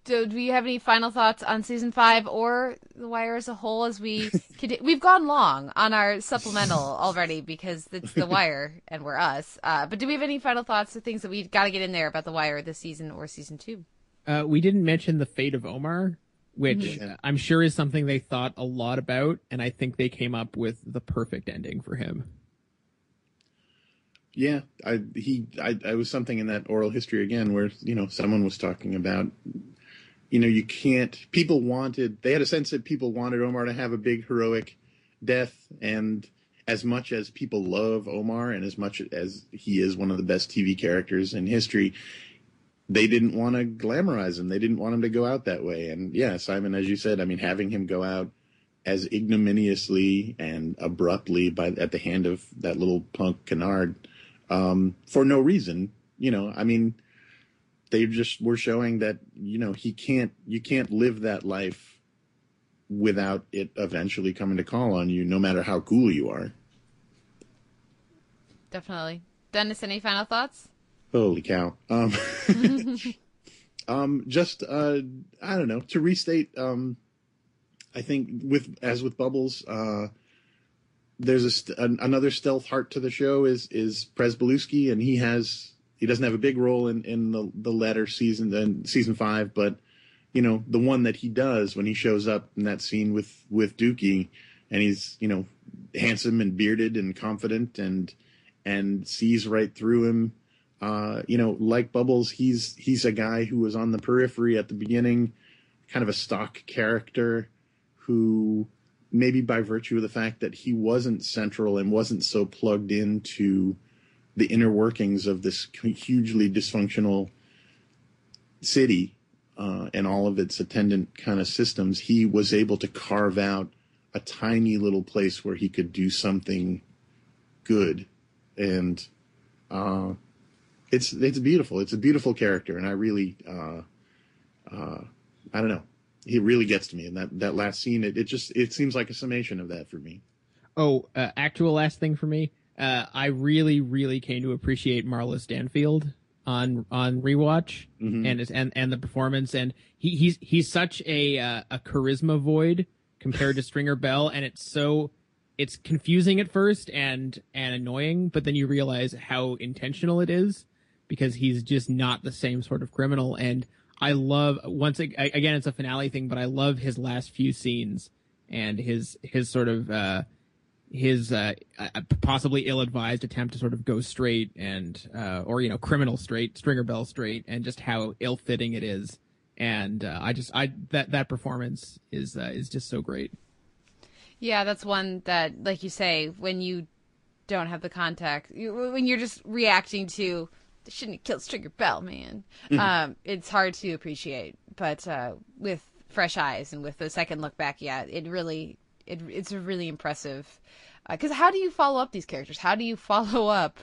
do, do you have any final thoughts on season five or The Wire as a whole? As we we've gone long on our supplemental already because it's The Wire and we're us. Uh, but do we have any final thoughts or things that we got to get in there about The Wire this season or season two?
Uh, we didn't mention the fate of Omar, which
Mhm.
I'm sure is something they thought a lot about, and I think they came up with the perfect ending for him.
Yeah, I he I, I was something in that oral history again where you know someone was talking about you know you can't people wanted they had a sense that people wanted Omar to have a big heroic death and as much as people love Omar and as much as he is one of the best TV characters in history they didn't want to glamorize him they didn't want him to go out that way and yeah Simon as you said I mean having him go out as ignominiously and abruptly by at the hand of that little punk Kenard um, for no reason. You know, I mean, they just were showing that you know he can't you can't live that life without it eventually coming to call on you, no matter how cool you are.
Definitely. Dennis, any final thoughts?
Holy cow! Um, um, just uh, I don't know to restate. Um, I think with as with Bubbles, uh, there's a st- an, another stealth heart to the show is is Pryzbylewski, and he has he doesn't have a big role in in the the latter season season five, but you know the one that he does when he shows up in that scene with with Dookie, and he's you know handsome and bearded and confident and and sees right through him. Uh, you know, like Bubbles, he's he's a guy who was on the periphery at the beginning, kind of a stock character who maybe by virtue of the fact that he wasn't central and wasn't so plugged into the inner workings of this hugely dysfunctional city uh, and all of its attendant kind of systems, he was able to carve out a tiny little place where he could do something good, and uh, it's it's beautiful. It's a beautiful character, and I really, uh, uh, I don't know, he really gets to me. And that that last scene, it, it just it seems like a summation of that for me.
Oh, uh, actual last thing for me. Uh, I really, really came to appreciate Marlo Stanfield on on rewatch
Mhm.
and his, and and the performance. And he he's he's such a uh, a charisma void compared to Stringer Bell, and it's so it's confusing at first and and annoying, but then you realize how intentional it is because he's just not the same sort of criminal. And I love once ag- again it's a finale thing, but I love his last few scenes and his his sort of uh, his uh, possibly ill-advised attempt to sort of go straight and uh, or you know criminal straight, Stringer Bell straight, and just how ill-fitting it is. And uh, I just I that that performance is uh, is just so great.
Yeah, that's one that, like you say, when you don't have the context, you, when you're just reacting to, they shouldn't have killed Stringer Bell, man.
Mhm.
Um, it's hard to appreciate, but uh, with fresh eyes and with the second look back, yeah, it really, it, it's a really impressive. Because how do you follow up these characters? How do you follow up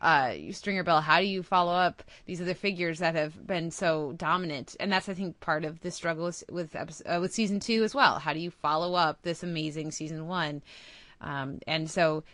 uh, Stringer Bell? How do you follow up these other figures that have been so dominant? And that's, I think, part of the struggle with with, episode, uh, with season two as well. How do you follow up this amazing season one? Um, and so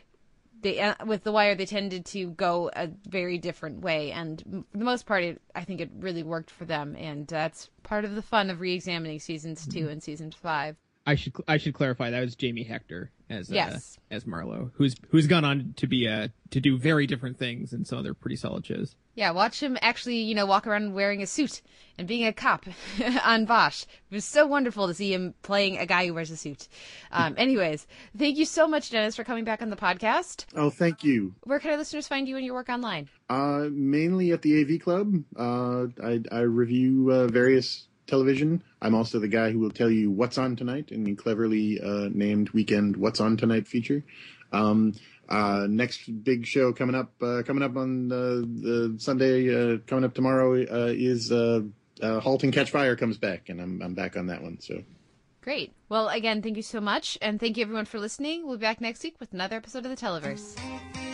they uh, with the wire they tended to go a very different way and for the most part it, i think it really worked for them and that's part of the fun of re-examining seasons 2 and season 5
I should I should clarify that was Jamie Hector as uh, as Marlo, who's who's gone on to be uh to do very different things in some other pretty solid shows.
yeah watch him actually you know walk around wearing a suit and being a cop on bosch it was so wonderful to see him playing a guy who wears a suit um, anyways thank you so much dennis for coming back on the podcast
Oh, thank you.
where can our listeners find you and your work online
Uh, mainly at the AV Club. Uh, I, I review uh, various television. I'm also the guy who will tell you what's on tonight in the cleverly uh, named weekend "What's on Tonight" feature. Um, uh, next big show coming up, uh, coming up on the, the Sunday, uh, coming up tomorrow uh, is uh, "Halt and Catch Fire" comes back, and I'm I'm back on that one. So
Great. Well, again, thank you so much. And thank you everyone for listening. We'll be back next week with another episode of the Televerse.